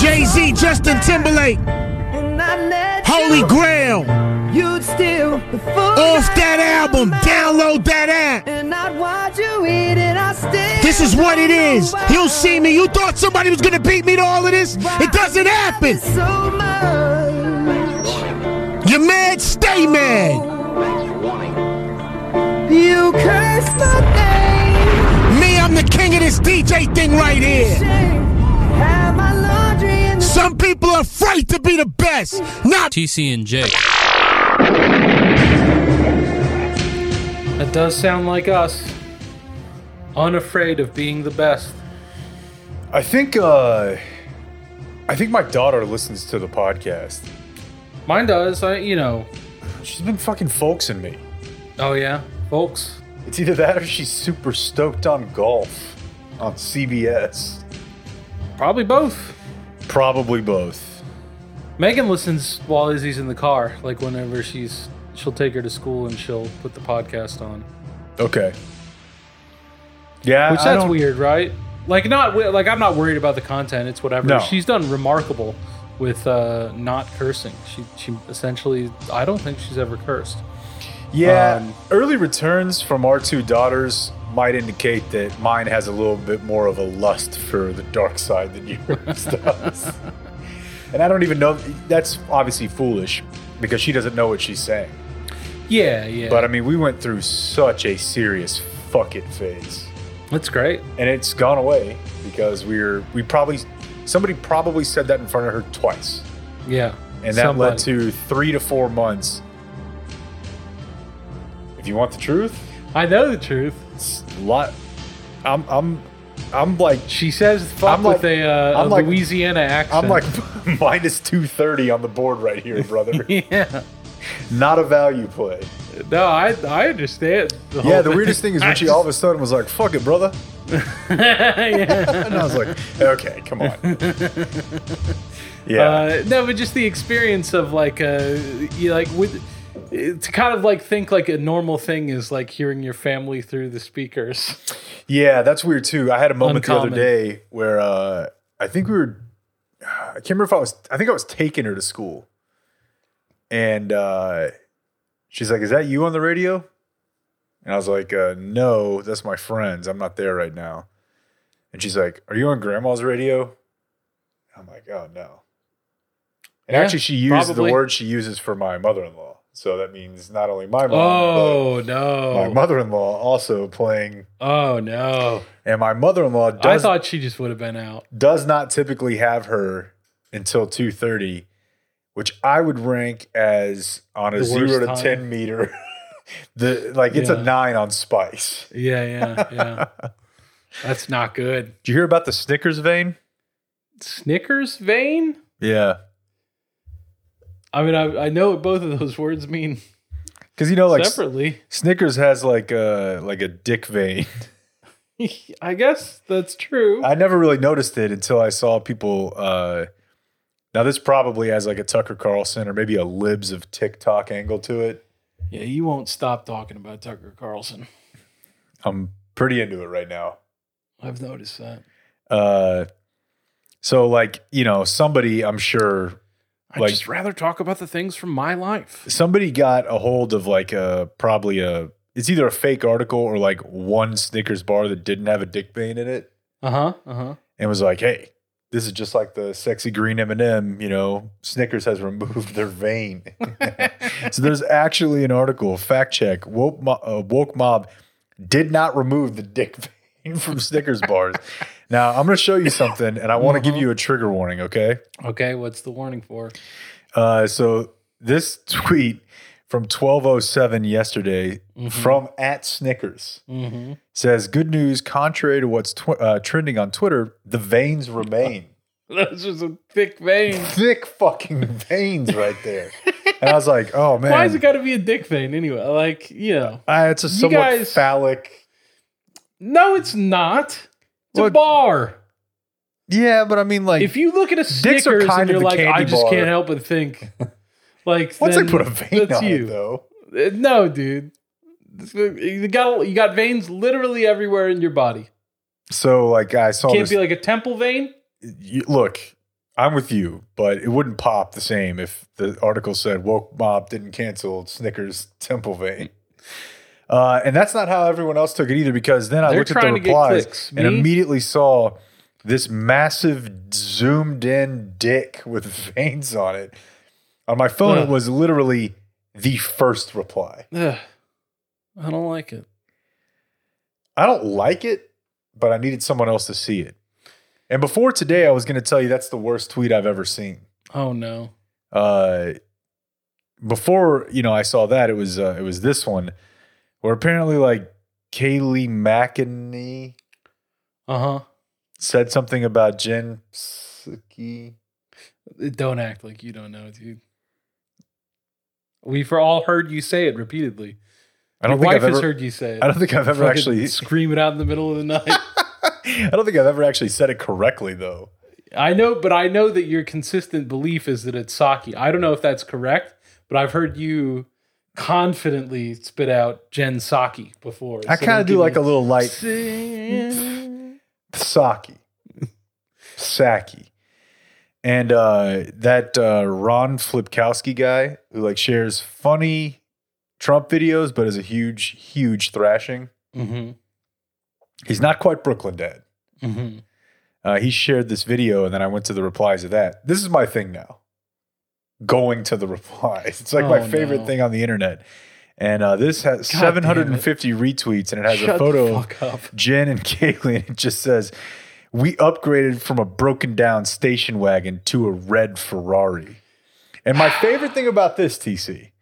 Jay Z, Justin Timberlake, Holy Grail. You'd steal the food Off that album, download that app. and I'd watch you eat it. I still This is what it is. You'll see me. You thought somebody was gonna beat me to all of this? It doesn't happen. so much. You're mad, stay mad. You curse my name. Me, I'm the king of this DJ thing right here. Some people are afraid to be the best. Not TC and Jake. That does sound like us. Unafraid of being the best. I think uh I think my daughter listens to the podcast. Mine does. I, you know. She's been fucking folksing me. Oh yeah, folks. It's either that or she's super stoked on golf on CBS. Probably both. Probably both. Megan listens while Izzy's in the car. Like whenever she's, she'll take her to school and she'll put the podcast on. Okay. Yeah, Which I that's don't- weird, right? Like not wi- like I'm not worried about the content. It's whatever. No. She's done remarkable with uh, not cursing. She she essentially I don't think she's ever cursed. Yeah, Um, early returns from our two daughters might indicate that mine has a little bit more of a lust for the dark side than yours does. and I don't even know that's obviously foolish because she doesn't know what she's saying. Yeah, yeah. But I mean, we went through such a serious fuck it phase. that's great. And it's gone away because we are we probably somebody probably said that in front of her twice. Yeah. And that Somebody. led to 3 to 4 months. If you want the truth, I know the truth. Lot. I'm I'm I'm like She says fuck I'm like- a, uh, I'm a like- Louisiana accent. I'm like minus two thirty on the board right here, brother. yeah. Not a value play. No, I I understand. The Yeah, the weirdest thing is when I she just- all of a sudden was like, "Fuck it, brother," and I was like, "Okay, come on." Yeah, Uh, no, but just the experience of like uh, you like with to kind of like think like a normal thing is like hearing your family through the speakers. yeah, that's weird too. I had a moment the other day where uh, I think we were. I can't remember if I was. I think I was taking her to school, and uh, she's like, "Is that you on the radio?" And I was like, uh, "No, that's my friends. I'm not there right now." And she's like, "Are you on Grandma's radio?" I'm like, "Oh no." And Yeah, actually, she used probably. the word she uses for my mother-in-law, so that means not only my mom, Oh no! my mother-in-law also playing. Oh no! And my mother-in-law does, I thought she just would have been out. does not typically have her until 2.30 which i would rank as on a The 0 to time. 10 meter the like it's Yeah. a 9 on spice Yeah, yeah, yeah. That's not good. did you hear about the snickers vein Snickers vein. yeah I mean, I, I know what both of those words mean because you know like separately. snickers has like a like a dick vein I guess that's true. i never really noticed it until i saw people uh now this probably has like a tucker carlson or maybe a libs of tiktok angle to it yeah, you won't stop talking about Tucker Carlson. i'm pretty into it right now I've noticed that. Uh, so like you know, somebody I'm sure I'd Like- just rather talk about the things from my life. somebody got a hold of like a probably a it's either a fake article or like one Snickers bar that didn't have a dick vein in it, Uh huh. Uh huh. and was like, hey. This is just like the sexy green M and m You know, Snickers has removed their vein. so there's actually an article, fact check. Woke, Mo- uh, woke mob did not remove the dick vein from Snickers bars. now I'm going to show you something, and I want to give you a trigger warning. Okay. Okay, what's the warning for? Uh, so this tweet from 1207 yesterday from at Snickers Mm-hmm. says, "Good news. Contrary to what's tw- uh, trending on Twitter, the veins remain. That's just a thick veins. Thick fucking veins right there." and I was like, "Oh man, Why has it got to be a dick vein anyway? Like, you know. Uh, it's a somewhat guys- phallic." No, it's not. It's a bar. Yeah, but I mean, like, If you look at a Snickers and you're like, I just bar. can't help but think, like, once then they put a vein that's on you. it, though, Uh, No, dude. You got you got veins literally everywhere in your body. so like I saw Can't this. be like a temple vein. you, look, I'm with you, but it wouldn't pop the same if the article said woke mob didn't cancel Snickers Temple Vein. Uh, and that's not how everyone else took it either, because then I They're looked at the trying to get replies clicks. and Me? immediately saw this massive zoomed in dick with veins on it. On my phone, Ugh. it was literally the first reply. Ugh. I don't like it. I don't like it, but I needed someone else to see it. And before today, I was going to tell you that's the worst tweet I've ever seen. Oh no. Uh, before you know, I saw that it was uh, it was this one where apparently like Kayleigh McEnany Uh huh. said something about Jen Psaki. Don't act like you don't know, dude. We've all heard you say it repeatedly. I don't Your think wife I've has ever. heard you say it. I don't think I've ever Fucking actually. scream it out in the middle of the night. I don't think I've ever actually said it correctly though. I know, but I know that your consistent belief is that it's Saki. I don't know if that's correct, but I've heard you confidently spit out Jen Saki before. I So kind of don't like a little light Saki. Saki. And uh, that uh, Ron Filipkowski guy who like shares funny Trump videos, but is a huge, huge thrashing. Mhm, He's not quite Brooklyn Dad. mhm. Uh, he shared this video, and then I went to the replies of that. This is my thing now. Going to the replies. It's like my Oh, favorite no. thing on the internet. And uh, this has God 750 retweets, and it has Shut a photo of. Jen and Caitlin. It just says, We upgraded from a broken down station wagon to a red Ferrari. And my favorite thing about this, TC,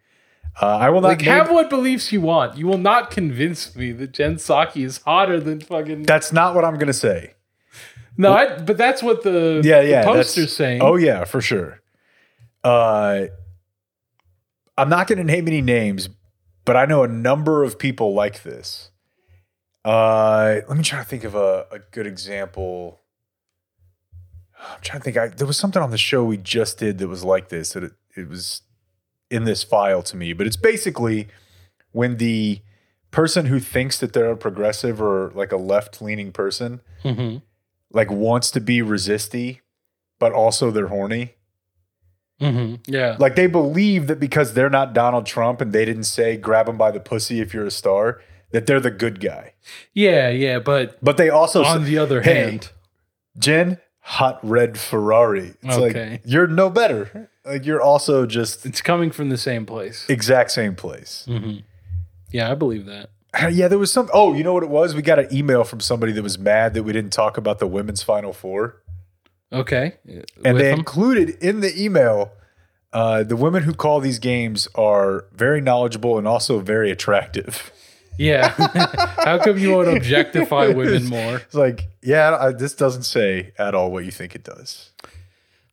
uh, I will not Like, name- have what beliefs you want. You will not convince me that Jen Saki is hotter than fucking. That's not what I'm going to say. no, I, but that's what the, Yeah, the yeah. poster's saying. Oh, yeah, for sure. Uh, I'm not going to name any names, but I know a number of people like this. Uh, let me try to think of a, a good example. I'm trying to think. I, there was something on the show we just did that was like this. That it, it was in this file to me, but it's basically when the person who thinks that they're a progressive or like a left leaning person Mhm, like wants to be resisty, but also they're horny. Mhm. Yeah. Like they believe that because they're not Donald Trump and they didn't say grab him by the pussy if you're a star, that they're the good guy. Yeah, yeah, but But they also on say, the other "Hey, hand, Jen, hot red Ferrari. It's Okay. like you're no better. Like you're also just it's coming from the same place. exact same place. Yeah, I believe that. Yeah, there was some. Oh, you know what it was? We got an email from somebody that was mad that we didn't talk about the women's Final Four. Okay. and With they them? included in the email uh, the women who call these games are very knowledgeable and also very attractive. Yeah. How come you won't objectify women more? It's like, yeah, I, this doesn't say at all what you think it does.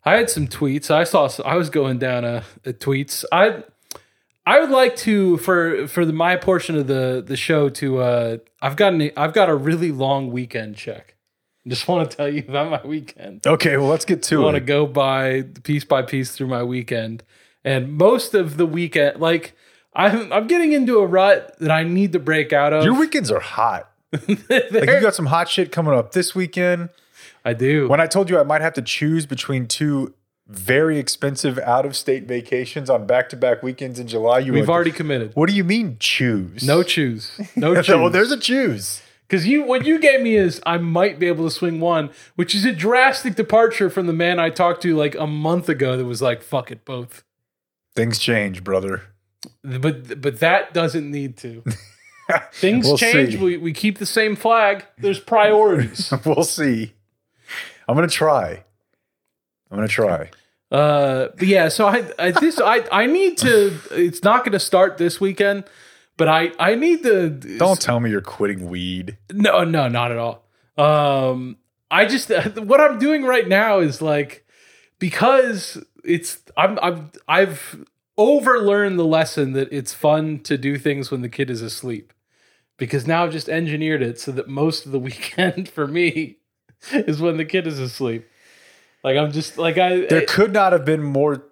I had some tweets. I saw. I was going down a, a tweets. I I would like to for for the my portion of the the show to. uh I've got an, I've got a really long weekend check. Just want to tell you about my weekend. Okay, well, let's get to it. I to want to go by piece by piece through my weekend, and most of the weekend, like I'm I'm getting into a rut that I need to break out of. Your weekends are hot. Like you got some hot shit coming up this weekend. I do. When I told you I might have to choose between two very expensive out of state vacations on back to back weekends in July, you We've like, already committed. What do you mean choose? No choose. No choose. well, there's a choose. Because you, what you gave me is I might be able to swing one, which is a drastic departure from the man I talked to like a month ago that was like, "Fuck it, both." Things change, brother. But but that doesn't need to. Things We'll change. see. We we keep the same flag. There's priorities. we'll see. I'm gonna try. I'm gonna try. uh, but yeah, so I, I this I I need to. It's not going to start this weekend, but I I need to. Don't tell me you're quitting weed. No, no, not at all. Um, I just what I'm doing right now is like because it's I'm I'm I've overlearned the lesson that it's fun to do things when the kid is asleep. Because now I've just engineered it so that most of the weekend for me is when the kid is asleep. Like I'm just like I There could not have been more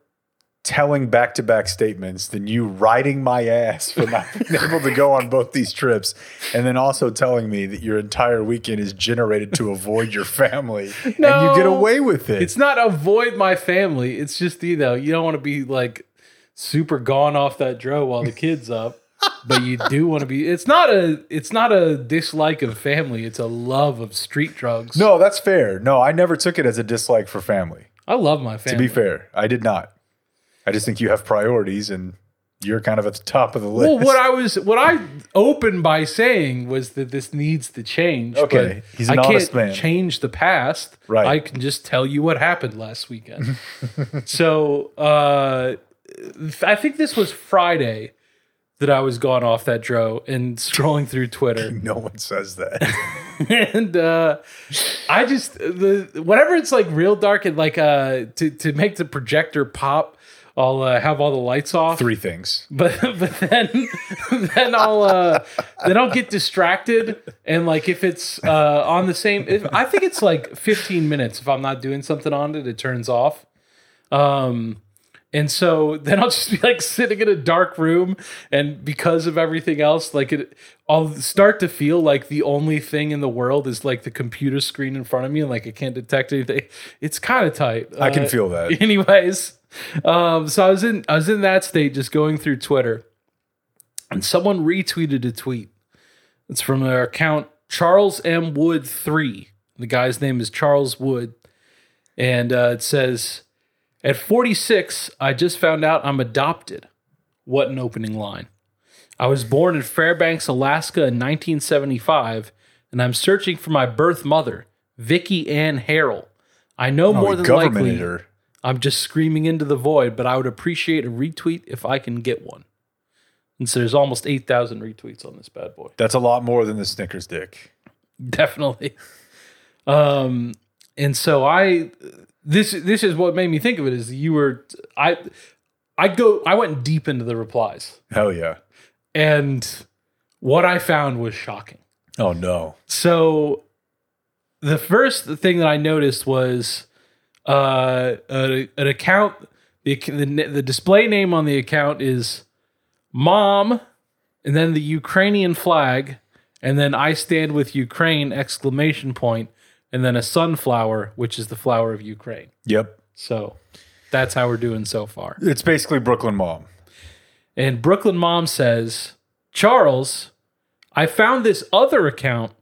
telling back to back statements than you riding my ass for not being able to go on both these trips. And then also telling me that your entire weekend is generated to avoid your family and you get away with it. It's not avoid my family. It's just you know you don't want to be like super gone off that dro while the kids up, but you do want to be. It's not a it's not a dislike of family. It's a love of street drugs. no, that's fair. No, I never took it as a dislike for family. I love my family To be fair, I did not. I just think you have priorities and you're kind of at the top of the list. Well, what I was what I opened by saying was that this needs to change. Okay, he's an I honest can't man. change the past. Right. I can just tell you what happened last weekend. so uh, I think this was Friday that I was gone off that dro and scrolling through Twitter. no one says that. and uh, I just the whenever it's like real dark and like uh to to make the projector pop, I'll uh, have all the lights off. Three things. But but then then I'll uh, then I'll get distracted and like if it's uh, on the same if, I think it's like 15 minutes if I'm not doing something on it it turns off. Um and so then I'll just be like sitting in a dark room and because of everything else like it I'll start to feel like the only thing in the world is like the computer screen in front of me and like I can't detect anything. It's kind of tight. I can Uh, feel that. anyways um so i was in i was in that state just going through twitter and someone retweeted a tweet. It's from their account charles m. Wood 3 the guy's name is charles wood. And uh, it says at 46 i just found out i'm adopted. What an opening line. I was born in fairbanks alaska in 1975 and i'm searching for my birth mother vicky ann harrell. I know Oh, more than likely her. I'm just screaming into the void, but I would appreciate a retweet if I can get one. And so there's almost 8,000 retweets on this bad boy. That's a lot more than the Snickers dick. Definitely. Um, and so I, this, this is what made me think of it is you were, I, I go, I went deep into the replies Hell yeah. and what I found was shocking. Oh no. So the first thing that I noticed was uh, a, an account. The, the the display name on the account is mom, and then the Ukrainian flag, and then I stand with Ukraine exclamation point, and then a sunflower, which is the flower of Ukraine. Yep. So that's how we're doing so far. It's basically Brooklyn Mom. And Brooklyn Mom says, Charles, I found this other account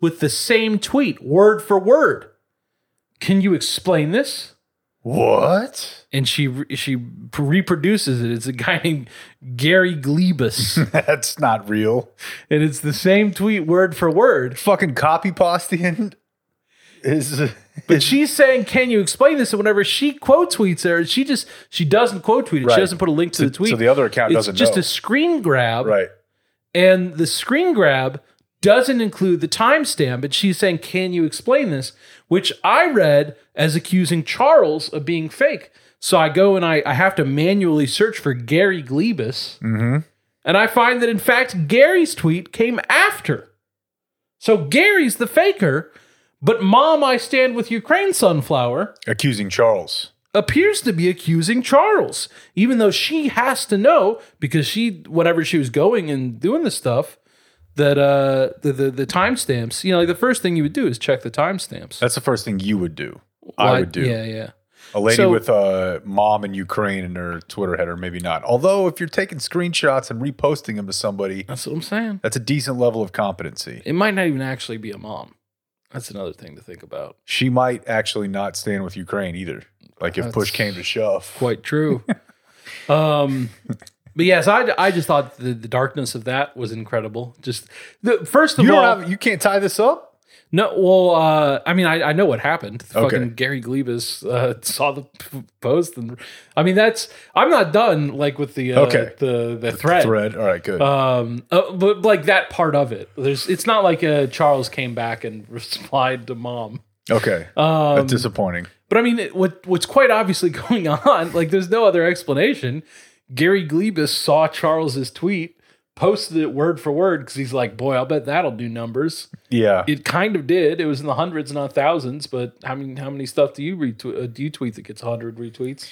with the same tweet, word for word. Can you explain this? What? And she she reproduces it. It's a guy named Gary Glebus, That's not real. and it's the same tweet, word for word. Fucking copy pasting is. But she's saying, "Can you explain this?" And whenever she quote tweets her, she just she doesn't quote tweet it. Right. She doesn't put a link to the tweet. so the other account it's doesn't just know. a screen grab, right. and the screen grab doesn't include the timestamp. But she's saying, "Can you explain this?" Which I read as accusing Charles of being fake. So I go and I, I have to manually search for Gary Glebus, mm-hmm. and I find that in fact Gary's tweet came after. So Gary's the faker, but Mom, I stand with Ukraine Sunflower Accusing Charles. appears to be accusing Charles, even though she has to know because she, whatever she was going and doing the stuff, that uh the the, the timestamps. You know, like the first thing you would do is check the timestamps. That's the first thing you would do. I would do. Yeah, yeah. A lady So- with a mom in Ukraine in her Twitter header, maybe not. Although, if you're taking screenshots and reposting them to somebody, That's what I'm saying. that's a decent level of competency. It might not even actually be a mom. That's another thing to think about. She might actually not stand with Ukraine either. Like if push came to shove. Quite true. um, but yes, I, I just thought the, the darkness of that was incredible. Just the first of You all, have. You can't tie this up. No, well, uh, I mean, I, I know what happened. Okay. Fucking Gary Glebus uh, saw the p- post, and I mean, that's I'm not done like with the uh, Okay. the the thread. Thread. All right. Good. Um, uh, but like that part of it, there's it's not like uh, Charles came back and replied to mom. okay. Um, that's disappointing. but I mean, it, what what's quite obviously going on, like there's no other explanation. Gary Glebus saw Charles's tweet, posted it word for word because he's like, boy, I'll bet that'll do numbers. Yeah. It kind of did. It was in the hundreds, not thousands. But how many how many stuff do you retweet? Uh, do you tweet that gets hundred retweets?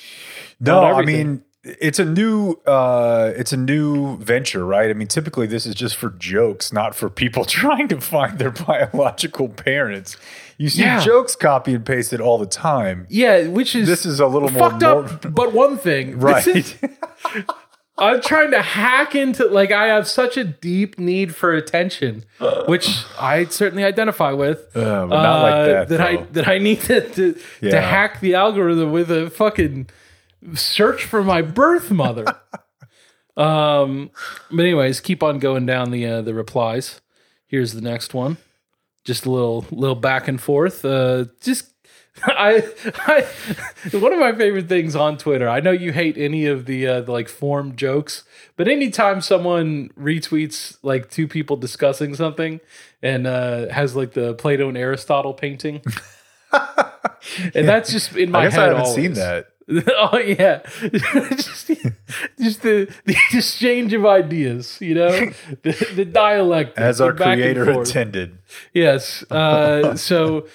No, I mean, it's a new uh it's a new venture, right? I mean, typically this is just for jokes, not for people trying to find their biological parents. You see Yeah. jokes copy and pasted all the time. Yeah, which is This is a little more fucked up. But one thing, Right. is- I'm trying to hack into like I have such a deep need for attention, which I certainly identify with. Uh, not like that, That I that I need to to, to hack the algorithm with a fucking search for my birth mother. um, but anyways, keep on going down the uh, the replies. Here's the next one. Just a little little back and forth. Uh, just I, I one of my favorite things on Twitter. I know you hate any of the, uh, the like form jokes, but anytime someone retweets like two people discussing something and uh, has like the Plato and Aristotle painting, and that's just in my I guess head. I haven't always. seen that. oh yeah, just, just the the exchange of ideas, you know, the, the dialect As our creator intended. Yes. Uh, so,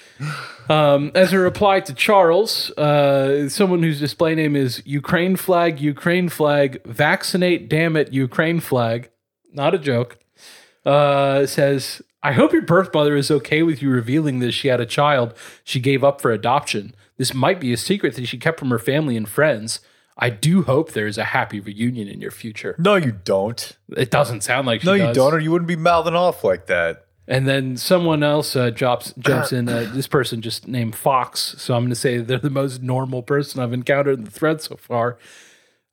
um, as a reply to Charles, uh, someone whose display name is Ukraine flag, Ukraine flag, vaccinate, damn it, Ukraine flag, not a joke, uh, says, I hope your birth mother is okay with you revealing that she had a child she gave up for adoption. This might be a secret that she kept from her family and friends. I do hope there is a happy reunion in your future. No, you don't. It doesn't sound like she No, you does. don't, or you wouldn't be mouthing off like that. And then someone else uh, drops jumps in. Uh, this person just named Fox, so I'm going to say they're the most normal person I've encountered in the thread so far.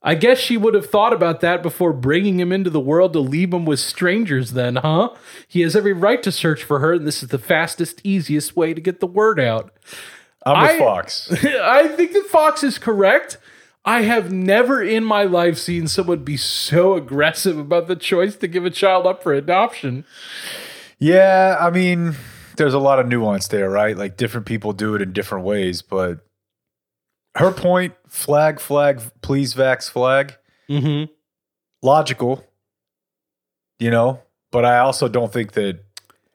I guess she would have thought about that before bringing him into the world to leave him with strangers. Then, huh? He has every right to search for her, and this is the fastest, easiest way to get the word out. I'm with I- Fox. I think that Fox is correct. I have never in my life seen someone be so aggressive about the choice to give a child up for adoption. Yeah, I mean, there's a lot of nuance there, right? Like different people do it in different ways, but her point, flag, flag, please vax flag, Mm-hmm. logical, you know, but I also don't think that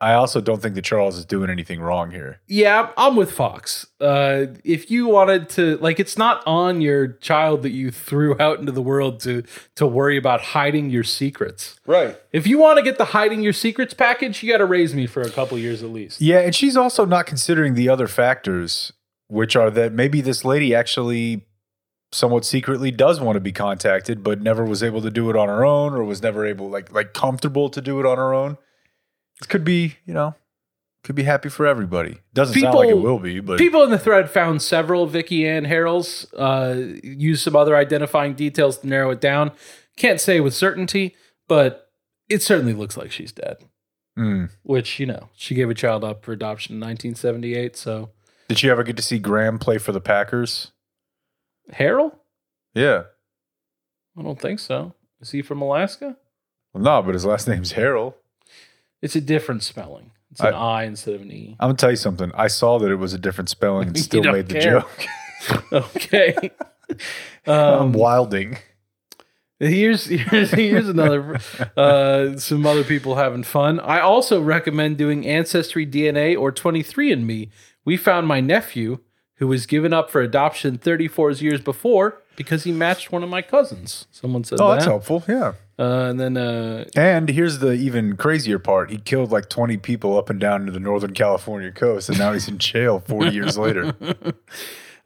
I also don't think that Charles is doing anything wrong here. Yeah, I'm with Fox. Uh, if you wanted to, like, it's not on your child that you threw out into the world to to worry about hiding your secrets. Right. If you want to get the hiding your secrets package, you got to raise me for a couple years at least. Yeah, and she's also not considering the other factors, which are that maybe this lady actually somewhat secretly does want to be contacted, but never was able to do it on her own, or was never able like like comfortable to do it on her own. It could be, you know, could be happy for everybody. Doesn't sound like it People- will be, but People in the thread found several Vicky Ann Harrells, uh, used some other identifying details to narrow it down. Can't say with certainty, but it certainly looks like she's dead. Mm. Which, you know, she gave a child up for adoption in 1978. So, did you ever get to see Graham play for the Packers? Harrell? Yeah. I don't think so. Is he from Alaska? Well, no, but his last name's Harold. It's a different spelling. It's an I- I, instead of an E. I'm gonna tell you something. I saw that it was a different spelling and still made the care. joke. Okay. I'm um, wilding. here's here's here's another uh, some other people having fun. I also recommend doing Ancestry DNA or 23andMe. We found my nephew who was given up for adoption 34 years before because he matched one of my cousins. Someone said Oh, that. that's helpful. Yeah. Uh, and then uh, And here's the even crazier part. He killed like 20 people up and down to the Northern California coast, and now he's in jail 40 years later.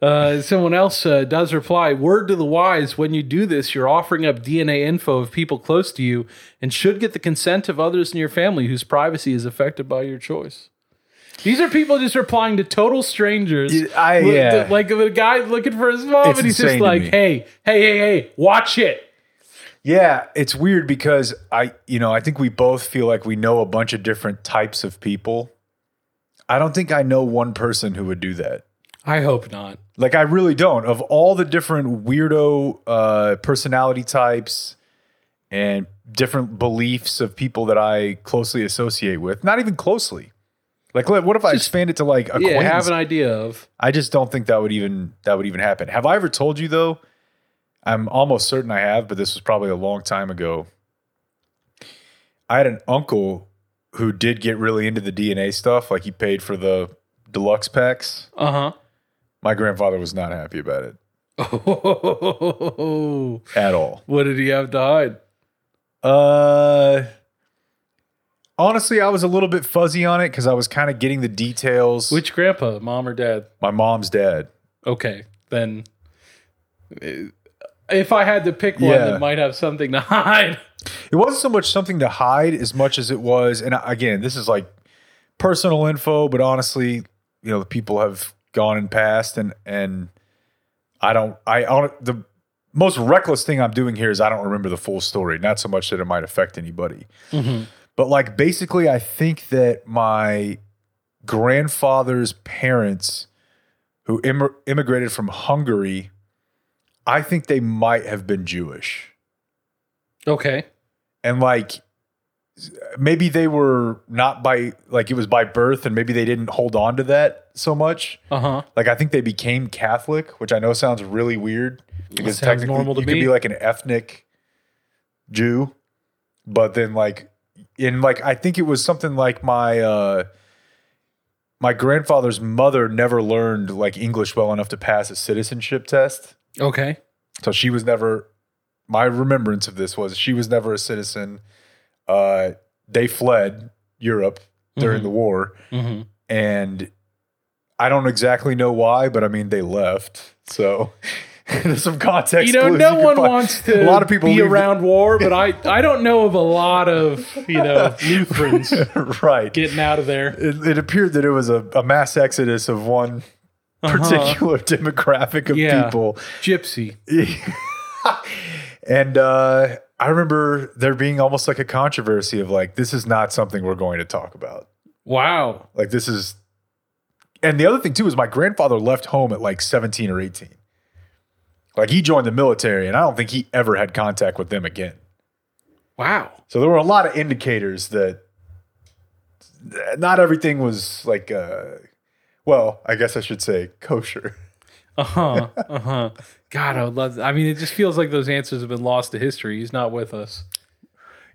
Uh, someone else uh, does reply Word to the wise, when you do this, you're offering up DNA info of people close to you and should get the consent of others in your family whose privacy is affected by your choice. These are people just replying to total strangers. I- yeah. Like the guy looking for his mom, It's and he's just like, hey, hey, hey, hey, watch it. Yeah, it's weird because I, you know, I think we both feel like we know a bunch of different types of people. I don't think I know one person who would do that. I hope not. Like I really don't. Of all the different weirdo uh, personality types and different beliefs of people that I closely associate with, not even closely. Like, what if I expand it to like Yeah, acquaintance? have an idea of. I just don't think that would even that would even happen. Have I ever told you though? I'm almost certain I have, but this was probably a long time ago. I had an uncle who did get really into the DNA stuff. Like he paid for the deluxe packs. Uh huh. My grandfather was not happy about it. Oh, at all. what did he have to hide? Uh, honestly, I was a little bit fuzzy on it because I was kind of getting the details. Which grandpa, mom or dad? my mom's dad. Okay, then uh, if I had to pick one Yeah. that might have something to hide. It wasn't so much something to hide as much as it was, and again, this is like personal info, but honestly, you know, the people have gone and passed, and and I don't, I hon- the most reckless thing I'm doing here is I don't remember the full story. Not so much that it might affect anybody, but like basically, I think that my grandfather's parents, who Im- immigrated from Hungary, I think they might have been Jewish Okay. and like maybe they were not by like it was by birth and maybe they didn't hold on to that so much Uh huh. like i think they became catholic which i know sounds really weird because technically normal to you could be like an ethnic jew but then like in like i think it was something like my uh my grandfather's mother never learned like english well enough to pass a citizenship test Okay. so she was never my remembrance of this was she was never a citizen. Uh they fled Europe during the war Mm-hmm. and I don't exactly know why, but I mean they left. So some context. You know, no can one find. wants to a lot of people be around war, but I, I don't know of a lot of, you know, Lutherans right. getting out of there. It, it appeared that it was a, a mass exodus of one particular demographic of Uh-huh. Yeah. people. Gypsy. and uh, I remember there being almost like a controversy of like, this is not something we're going to talk about. Wow. Like, this is. And the other thing, too, is my grandfather left home at like 17 or 18. Like, he joined the military, and I don't think he ever had contact with them again. Wow. So there were a lot of indicators that not everything was like, uh, well, I guess I should say kosher. Uh huh. Uh huh. God, I would love. I mean, it just feels like those answers have been lost to history. He's not with us.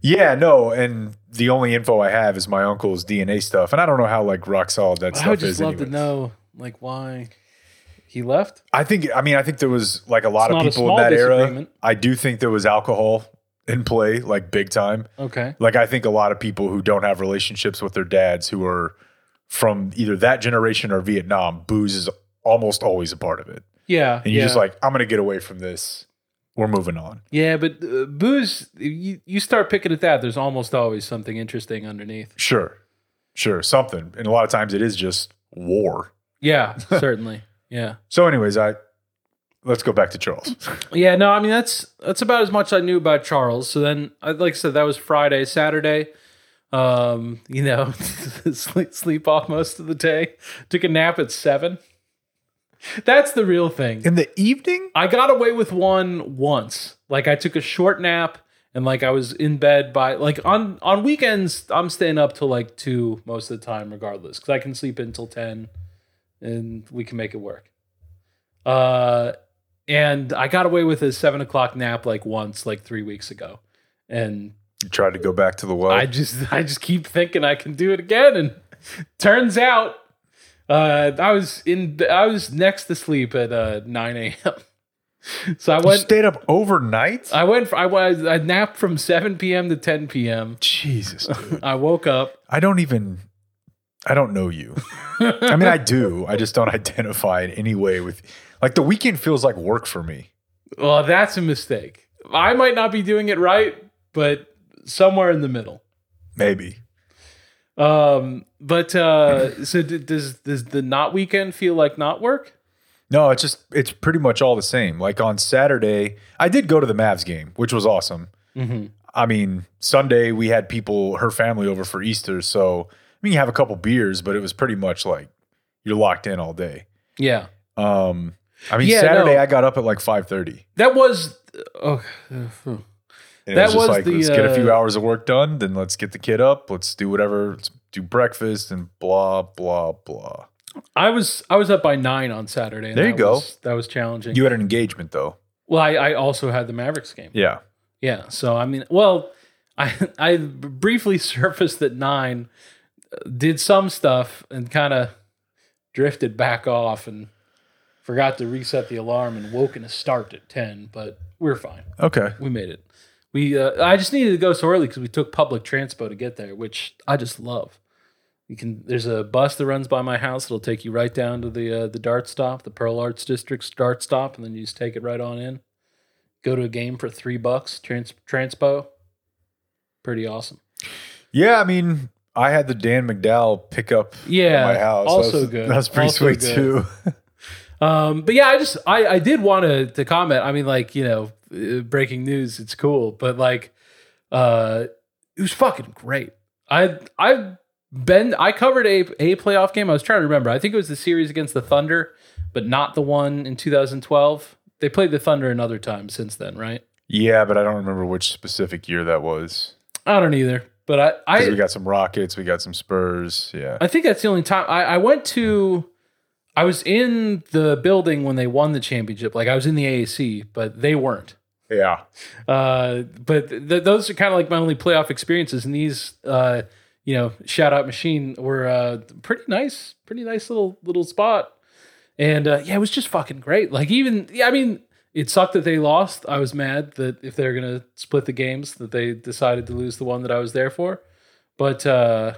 Yeah, no, and the only info I have is my uncle's DNA stuff, and I don't know how like rock solid that But stuff I would is. just love to know, like, why he left. I think, I mean, I think there was like a lot It's of not a people in small that era. disagreement. I do think there was alcohol in play, like big time. Okay. Like I think a lot of people who don't have relationships with their dads who are from either that generation or Vietnam, booze is almost always a part of it. Yeah. And you're yeah. just like, I'm gonna get away from this. We're moving on. yeah, but uh, booze. You, you start picking at that. There's almost always something interesting underneath. Sure, sure, something. And a lot of times it is just war. Yeah, certainly. Yeah. So, anyways, I let's go back to Charles. Yeah, no, I mean that's that's about as much I knew about Charles. So then, I- like I said, that was Friday, Saturday. Um, you know, sleep, sleep off most of the day. Took a nap at seven. That's the real thing. In the evening? I got away with one once. Like I took a short nap and like I was in bed by like on on weekends I'm staying up till like 2 most of the time regardless cuz I can sleep until 10 and we can make it work. Uh and I got away with a 7 o'clock nap like once like 3 weeks ago. And You tried to go back to the well. I just I just keep thinking I can do it again, and turns out uh, I was in I was next to sleep at uh, nine a.m. So I you went stayed up overnight? I went I was I napped from seven p.m. to ten p.m. Jesus, dude. I woke up. I don't even. I don't know you. I mean, I do. I just don't identify in any way with. Like the weekend feels like work for me. Well, that's a mistake. I might not be doing it right, but somewhere in the middle. Maybe. Um, but uh, so d- does does the not weekend feel like not work? No, it's just it's pretty much all the same. Like on Saturday, I did go to the Mavs game, which was awesome. Mm-hmm. I mean, Sunday we had people, her family over for Easter, so mean, you have a couple beers, but it was pretty much like you're locked in all day. Yeah, Um, I mean, Yeah, Saturday no. I got up at like five thirty. that was. Oh, That it was just was like, the, let's get a few uh, hours of work done, then let's get the kid up, let's do whatever, let's do breakfast and blah blah blah. I was I was up by nine on Saturday. and There you that go. was- that was challenging. You had an engagement though. well, I, I also had the Mavericks game. Yeah. Yeah. So I mean, well, I I briefly surfaced at nine, uh, did some stuff, and kind of drifted back off, and Forgot to reset the alarm and woken a start at ten, but we're fine. Okay. We made it. We uh, I just needed to go so early because we took public transpo to get there, which I just love. You can there's a bus that runs by my house. It'll take you right down to the uh, the dart stop, the Pearl Arts District's dart stop, and then you just take it right on in. Go to a game for three bucks. Trans transpo. Pretty awesome. Yeah, I mean, I had the Dan McDowell pickup Yeah, at my house. also that was, good. That was pretty Also sweet good. too. Um, but yeah, I just I I did want to to comment. I mean, like you know, uh, breaking news. It's cool, but like, uh, it was fucking great. I I've been I covered a a playoff game. I was trying to remember. I think it was the series against the Thunder, but not the one in 2012. They played the Thunder another time since then, right? yeah, but I don't remember which specific year that was. I don't either. But I, I we got some Rockets, we got some Spurs. Yeah. I think that's the only time I, I went to. I was in the building when they won the championship. Like I was in the AAC, but they weren't. Yeah. Uh, but th- those are kind of like my only playoff experiences. And these, uh, you know, shout out machine were uh, pretty nice, pretty nice little little spot. And uh, yeah, it was just fucking great. Like even, yeah, I mean, it sucked that they lost. I was mad that if they're gonna split the games, that they decided to lose the one that I was there for. But uh,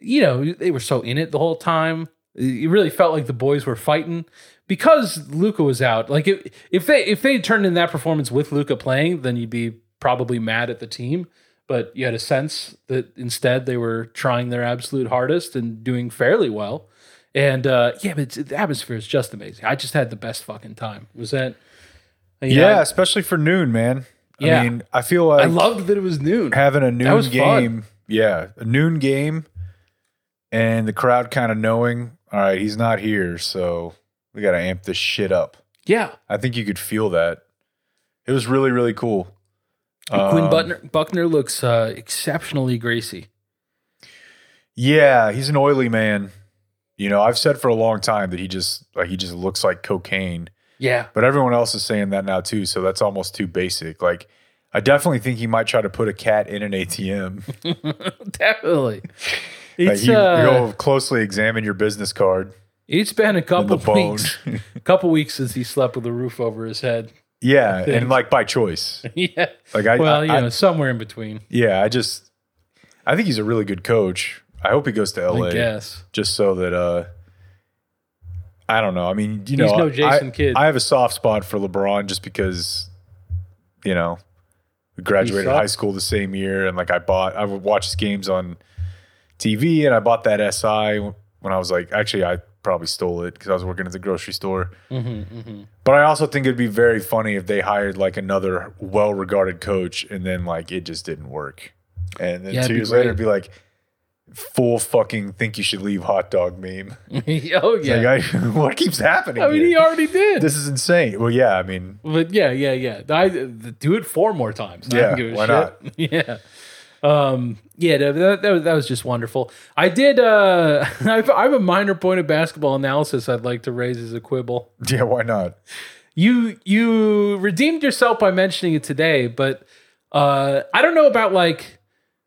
you know, they were so in it the whole time. It really felt like the boys were fighting because Luka was out. Like if if they if they turned in that performance with Luka playing, then you'd be probably mad at the team. But you had a sense that instead they were trying their absolute hardest and doing fairly well. And uh, yeah, but the atmosphere is just amazing. I just had the best fucking time. Was that? You know, Yeah, especially for noon, man. Yeah. I mean, I feel like I loved that it was noon. having a noon was fun. game. Yeah, a noon game, and the crowd kind of knowing, all right, he's not here, so we got to amp this shit up. Yeah, I think you could feel that. It was really, really cool. Quinn Um, Buckner, Buckner looks uh, exceptionally greasy. Yeah, he's an oily man. You know, I've said for a long time that he just like he just looks like cocaine. Yeah, But everyone else is saying that now too, so that's almost too basic. Like I definitely think he might try to put a cat in an ATM. definitely. Like you, uh, you'll closely examine your business card. it's been a couple weeks, a couple weeks since he slept with a roof over his head. Yeah, and like by choice. yeah, Like I, well, I- you I- know, somewhere in between. yeah, I just I think he's a really good coach. I hope he goes to LA I guess. just so that uh I don't know. I mean, you know, He's no Jason I, Kidd. I have a soft spot for LeBron just because you know, we graduated high school the same year and like I bought I would watch his games on TV and I bought that SI when I was like actually I probably stole it because I was working at the grocery store. Mm-hmm, But I also think it'd be very funny if they hired like another well-regarded coach and then like it just didn't work. And then Yeah, two years later, it'd be like full fucking think you should leave hot dog meme. oh yeah. Like, I, what keeps happening? I mean, here? he already did. this is insane. Well, yeah, I mean, But yeah, yeah, yeah. I do it four more times. I Yeah, don't give a why shit. Yeah. Um, yeah, that, that, that was- just wonderful. I did. Uh, I have a minor point of basketball analysis I'd like to raise as a quibble. yeah, why not? You you redeemed yourself by mentioning it today, but uh, I don't know about like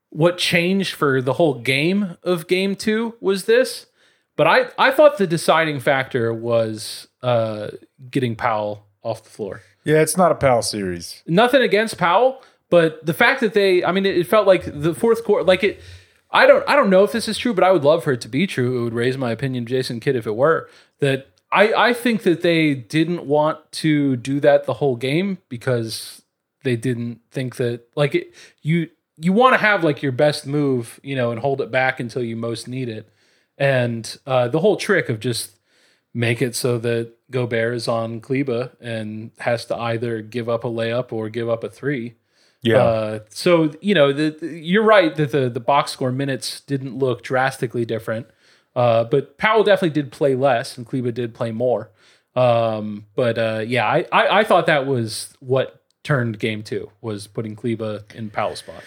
what changed for the whole game of game two was this, but I I thought the deciding factor was uh, getting Powell off the floor. Yeah, it's not a Powell series. nothing against Powell, but the fact that they, I mean, it, it felt like the fourth quarter, like it. I don't, I don't know if this is true, but I would love for it to be true. It would raise my opinion, Jason Kidd, if it were that. I, I think that they didn't want to do that the whole game because they didn't think that like it, you you want to have like your best move, you know, and hold it back until you most need it. And uh, the whole trick of just make it so that Gobert is on Kleber and has to either give up a layup or give up a three. Yeah, Uh, so you know, the, the- you're right that the the box score minutes didn't look drastically different, uh, but Powell definitely did play less, and Kleber did play more. Um, but uh, yeah, I, I I thought that was what turned game two was putting Kleber in Powell's spot.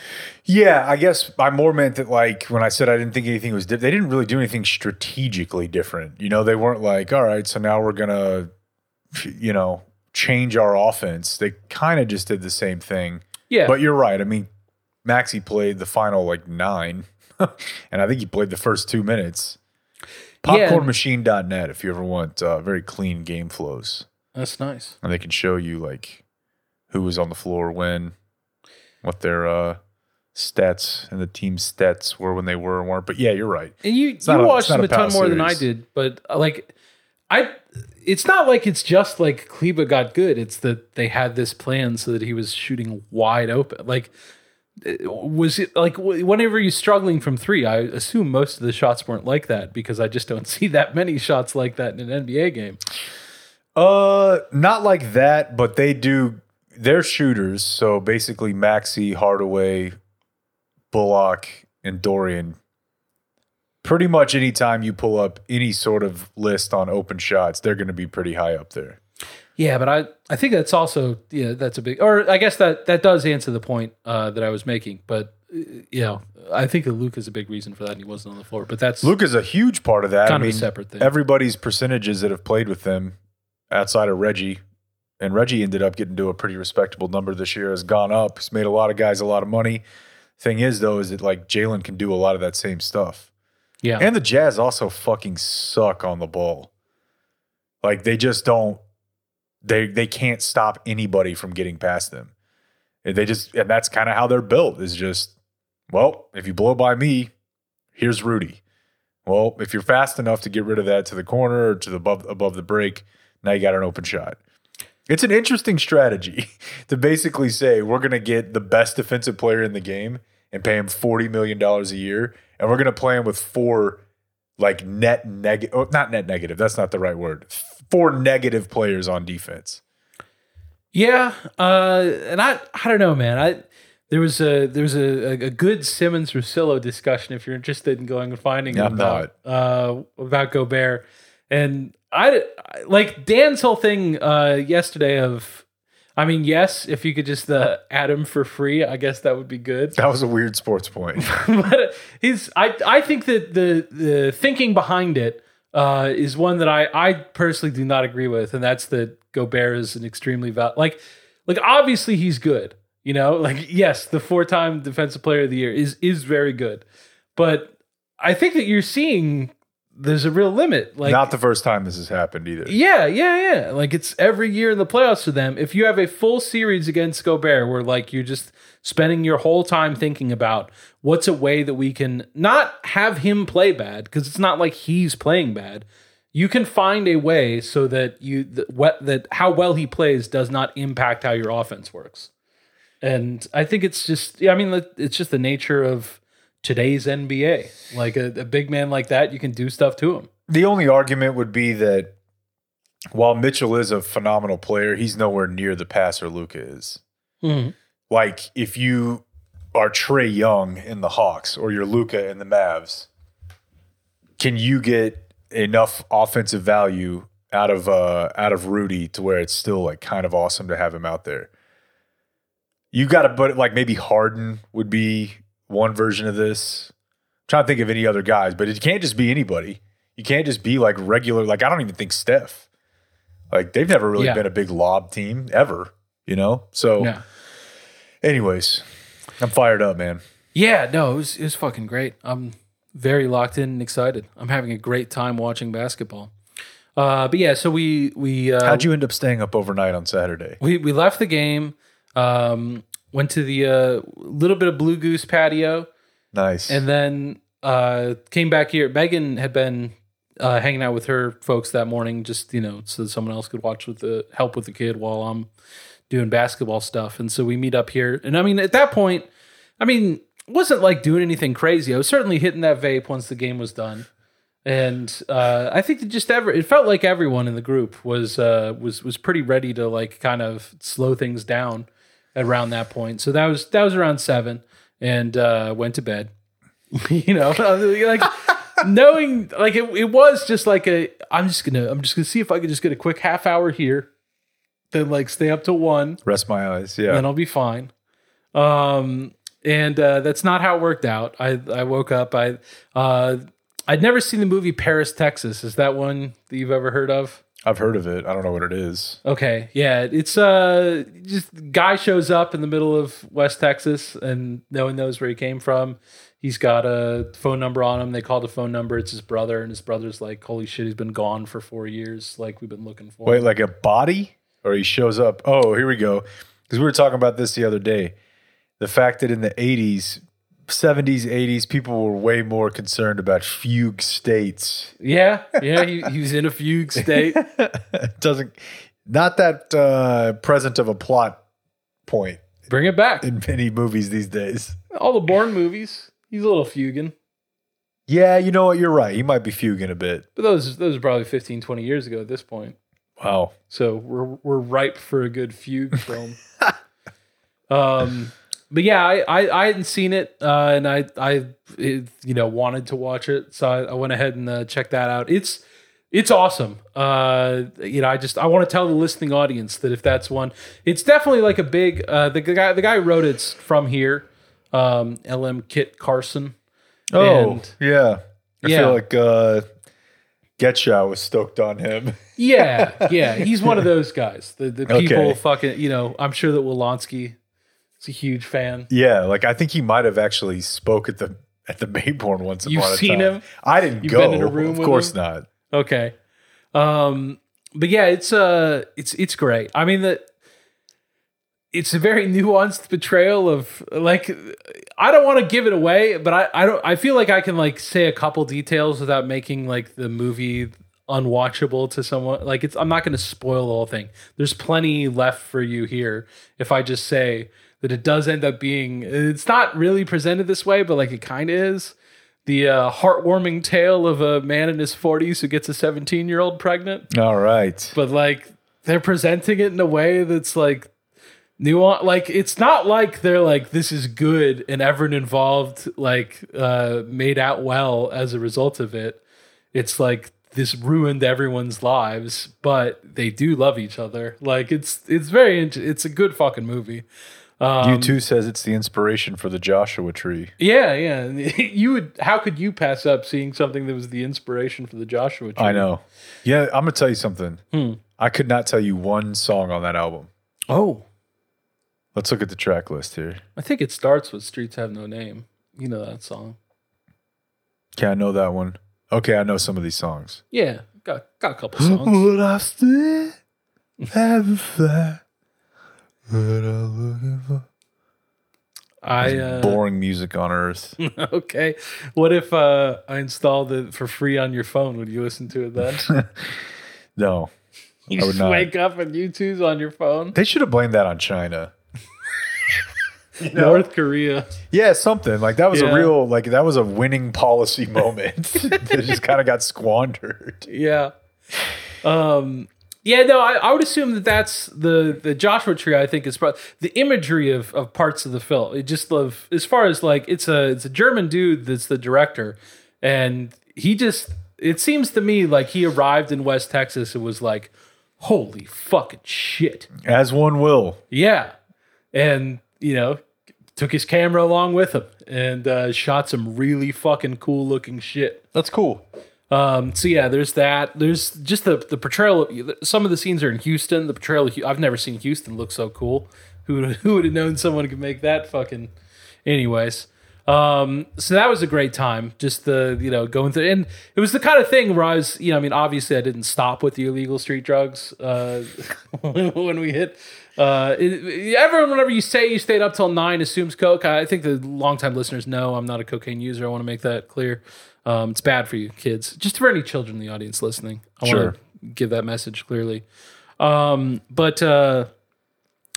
yeah. I guess I more meant that like when I said I didn't think anything was. Di- they didn't really do anything strategically different. You know, they weren't like, all right, so now we're gonna, you know, change our offense. They kind of just did the same thing. Yeah, But you're right. I mean, Maxi played the final like nine, and I think he played the first two minutes. Popcornmachine.net if you ever want uh, very clean game flows. That's nice. And they can show you like who was on the floor when, what their uh, stats and the team stats were when they were and weren't. But yeah, you're right. And you you not a- watched them a a ton more than I did, but uh, like I it's not like it's just like Kleber got good. It's that they had this plan so that he was shooting wide open. Like uh, was it like whenever you're struggling from three, I assume most of the shots weren't like that because I just don't see that many shots like that in an NBA game. Uh, not like that, but they do. They're shooters, so basically Maxi, Hardaway, Bullock, and Dorian. Pretty much anytime you pull up any sort of list on open shots, they're going to be pretty high up there. Yeah, but I, I think that's also yeah that's a big or I guess that that does answer the point uh, that I was making. But uh, you know I think that Luka is a big reason for that and he wasn't on the floor. But that's Luka is a huge part of that. Kind I of a separate thing. Everybody's percentages that have played with them outside of Reggie, and Reggie ended up getting to a pretty respectable number this year, has gone up. He's made a lot of guys a lot of money. Thing is, though, is that like Jalen can do a lot of that same stuff. yeah And the Jazz also fucking suck on the ball. Like they just don't they they can't stop anybody from getting past them. And they just and that's kind of how they're built is just well, if you blow by me, here's Rudy. Well, if you're fast enough to get rid of that to the corner or to the above above the break, now you got an open shot. It's an interesting strategy to basically say we're going to get the best defensive player in the game and pay him $40 million a year. And we're going to play him with four like net negative, oh, not net negative. That's not the right word. Four negative players on defense. Yeah, uh, and I I don't know, man. I there was a there was a, a good Simmons Russillo discussion. If you're interested in going and finding it I'm about uh, about Gobert, and I I- like Dan's whole thing uh, yesterday of. I mean, yes, if you could just uh, add him for free, I guess that would be good. That was a weird sports point. but he's I I think that the the thinking behind it uh, is one that I I personally do not agree with, and that's that Gobert is an extremely val- like like obviously he's good, you know, like yes, the four time defensive player of the year is is very good, but I think that you're seeing there's a real limit. Like not the first time this has happened either. yeah, yeah, yeah. Like it's every year in the playoffs for them. If you have a full series against Gobert where like you're just spending your whole time thinking about what's a way that we can not have him play bad because it's not like he's playing bad. You can find a way so that you that, what, that how well he plays does not impact how your offense works. And I think it's just yeah, I mean it's just the nature of today's NBA. Like a, a big man like that, you can do stuff to him. The only argument would be that while Mitchell is a phenomenal player, he's nowhere near the passer Luka is. Like if you are Trae Young in the Hawks or you're Luka in the Mavs, can you get enough offensive value out of uh out of Rudy to where it's still like kind of awesome to have him out there? You got to but like maybe Harden would be one version of this. I'm trying to think of any other guys, but it can't just be anybody. You can't just be like regular. Like I don't even think Steph. Like they've never really Yeah. been a big lob team ever. You know. So, Yeah. anyways, I'm fired up, man. Yeah, no, it was, it was fucking great. I'm very locked in and excited. I'm having a great time watching basketball. Uh, but yeah, so we we uh, How'd you end up staying up overnight on Saturday? we we left the game, um, went to the uh, little bit of Blue Goose patio, Nice. and then uh, came back here. Megan had been uh, hanging out with her folks that morning, just you know, so that someone else could watch with the help with the kid while I'm doing basketball stuff. And so we meet up here. And I mean, at that point, I mean, wasn't like doing anything crazy. I was certainly hitting that vape once the game was done. And uh, I think that just ever it felt like everyone in the group was uh, was was pretty ready to like kind of slow things down around that point. So that was that was around seven, and uh, went to bed. you know, like knowing like it, it was just like a I'm just gonna I'm just gonna see if I could just get a quick half hour here, then like stay up till one, Rest my eyes. Yeah. then I'll be fine. Um, and uh, that's not how it worked out. I I woke up. I uh, I'd never seen the movie Paris, Texas. Is that one that you've ever heard of? I've heard of it. I don't know what it is. Okay, yeah, it's uh just guy shows up in the middle of West Texas and no one knows where he came from. He's got a phone number on him. They call the phone number. It's his brother, and his brother's like, "Holy shit, he's been gone for four years. Like we've been looking for." Wait, him. like a body, or he shows up? Oh, here we go. Because we were talking about this the other day. The fact that in the '80s, '70s, '80s, people were way more concerned about fugue states. yeah, yeah, he, he was in a fugue state. Doesn't, not that uh, present of a plot point Bring it back. in many movies these days. All the Bourne movies. He's a little fuging, Yeah, you know what? You're right. He might be fuging a bit. but those those are probably 15, 20 years ago at this point. Wow. So we're we're ripe for a good fugue film. um, but yeah, I, I I hadn't seen it, uh, and I I it, you know wanted to watch it, so I, I went ahead and uh, checked that out. It's it's awesome. Uh, you know, I just I want to tell the listening audience that if that's one, it's definitely like a big. Uh, the guy the guy who wrote it's from here, um, L.M. Kit Carson. Oh, And- yeah. I Yeah. feel like uh, Getchow was stoked on him. Yeah, yeah, he's one of those guys. The the people Okay. fucking you know. I'm sure that Wolanski is a huge fan. yeah, like I think he might have actually spoke at the at the Mayborn once You've upon a seen time. him? I didn't You've go. been in a room of course him? not. Okay. Um but yeah, it's uh it's it's great. I mean that it's a very nuanced portrayal of like I don't want to give it away, but I I don't I feel like I can like say a couple details without making like the movie unwatchable to someone. Like it's I'm not going to spoil the whole thing. There's plenty left for you here if I just say that it does end up being it's not really presented this way, but like it kind of is the uh, heartwarming tale of a man in his 40s who gets a 17 year old pregnant, All right. but like they're presenting it in a way that's like nuance. Like it's not like they're like this is good and everyone involved like uh, made out well as a result of it. It's like this ruined everyone's lives, but they do love each other. Like it's it's very it's a good fucking movie. Um, U2 says it's the inspiration for the Joshua tree. Yeah, yeah. You would. How could you pass up seeing something that was the inspiration for the Joshua Tree? I know. Yeah, I'm gonna tell you something. Hmm. I could not tell you one song on that album. Oh, Let's look at the track list here. I think it starts with "Streets Have No Name." You know that song? Okay, I know that one. Okay, I know some of these songs. Yeah, got got a couple songs. Would I still have a? What I'm looking for? I uh, Boring music on earth. okay. What if uh, I installed it for free on your phone? Would you listen to it then? no, You I would just not. wake up and U2's on your phone. they should have blamed that on China. North Korea. Yeah, something like that was Yeah. a real like that was a winning policy moment that just kind of got squandered. yeah. Um. Yeah. No. I, I would assume that that's the the Joshua Tree. I think is the imagery of of parts of the film. It just love as far as like it's a it's a German dude that's the director, and he just it seems to me like he arrived in West Texas and was like, holy fucking shit. As one will. Yeah. And, you know, took his camera along with him and uh, shot some really fucking cool looking shit. That's cool. Um, so yeah, there's that. There's just the the portrayal. Of, some of the scenes are in Houston. The portrayal. Of, I've never seen Houston look so cool. Who who would have known someone could make that fucking? Anyways, um, so that was a great time. Just the you know going through, and it was the kind of thing where I was you know I mean obviously I didn't stop with the illegal street drugs uh, when we hit. Uh, it, everyone, whenever you say you stayed up till nine, assumes coke. I think the longtime listeners know I'm not a cocaine user. I want to make that clear. Um, it's bad for you, kids. Just for any children in the audience listening, I Sure. want to give that message clearly. Um, but uh,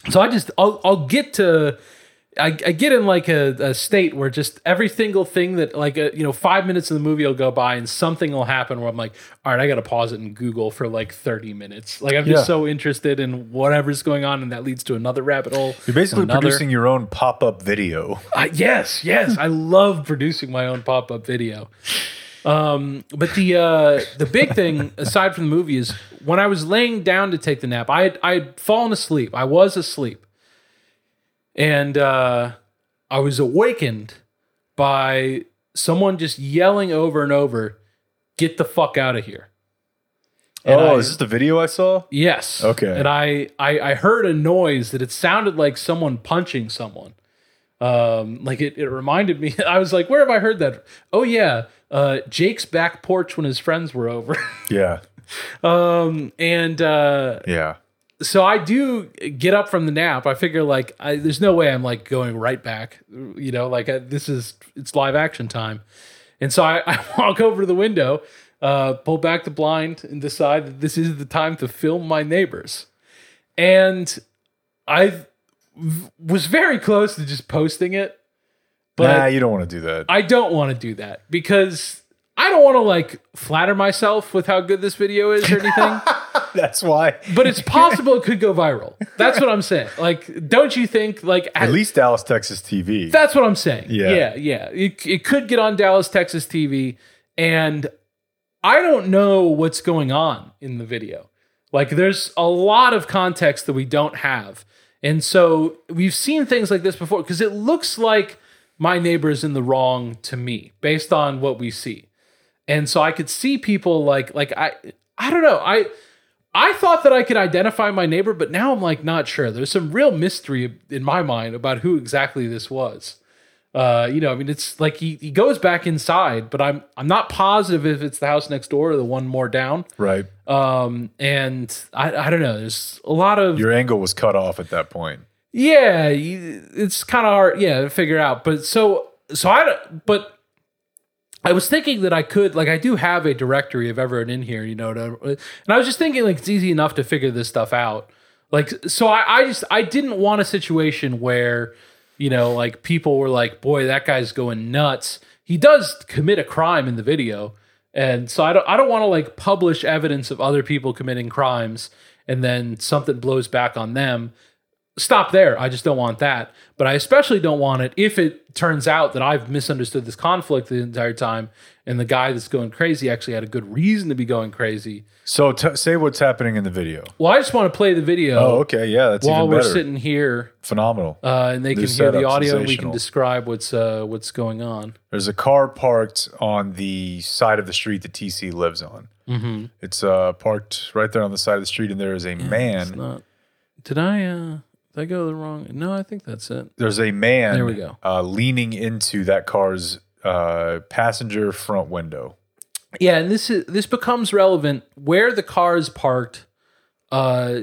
so I just I'll I'll get to I, I get in like a, a state where just every single thing that like a, you know five minutes of the movie will go by and something will happen where I'm like all right I got to pause it and Google for like 30 minutes like I'm just Yeah. so interested in whatever's going on and that leads to another rabbit hole. You're basically another. producing your own pop-up video. Uh, yes, yes, I love producing my own pop up video. Um, but the uh, the big thing aside from the movie is when I was laying down to take the nap, I had, I had fallen asleep. I was asleep, and uh, I was awakened by someone just yelling over and over, "Get the fuck out of here!" And oh, I- is this the video I saw? Yes. Okay. And I, I I heard a noise that it sounded like someone punching someone. Um, like it, it reminded me. I was like, where have I heard that? Oh yeah, uh, Jake's back porch when his friends were over. Yeah. um, and uh, Yeah. So I do get up from the nap. I figure like I, there's no way I'm like going right back. You know, like I, this is it's live action time, and so I, I walk over to the window, uh, pull back the blind, and decide that this is the time to film my neighbors. And I was very close to just posting it, but nah, you don't want to do that. I don't want to do that because I don't want to like flatter myself with how good this video is or anything. That's why. but it's possible it could go viral. That's what I'm saying. Like, don't you think? Like, At least Dallas, Texas TV. that's what I'm saying. Yeah. yeah, yeah. It, it could get on Dallas, Texas TV, and I don't know what's going on in the video. Like, there's a lot of context that we don't have, and so we've seen things like this before because it looks like my neighbor is in the wrong to me based on what we see, and so I could see people like like I I don't know I. I thought that I could identify my neighbor, but now I'm like not sure. There's some real mystery in my mind about who exactly this was. Uh, you know, I mean, it's like he, he goes back inside, but I'm I'm not positive if it's the house next door or the one more down. right. Um, and I I don't know. There's a lot of Your angle was cut off at that point. yeah, it's kind of hard, yeah, to figure out. But so, so I, don't- but I was thinking that I could, like, I do have a directory of everyone in here, you know, to, and I was just thinking, like, it's easy enough to figure this stuff out. Like, so I, I just, I didn't want a situation where, you know, like people were like, boy, that guy's going nuts. He does commit a crime in the video. And so I don't, I don't want to like publish evidence of other people committing crimes and then something blows back on them stop there. I just don't want that. But I especially don't want it if it turns out that I've misunderstood this conflict the entire time and the guy that's going crazy actually had a good reason to be going crazy. So t- say what's happening in the video. Well, I just want to play the video Oh, okay. Yeah, that's while we're sitting here Phenomenal. uh, and they New can hear the audio and we can describe what's uh, what's going on. There's a car parked on the side of the street that TC lives on. Mm-hmm. It's uh, parked right there on the side of the street, and there is a man. Not, did I uh, did I go the wrong? No, I think that's it. There's a man. There we go. Uh, leaning into that car's uh, passenger front window. Yeah, and this is this becomes relevant where the car is parked. Uh,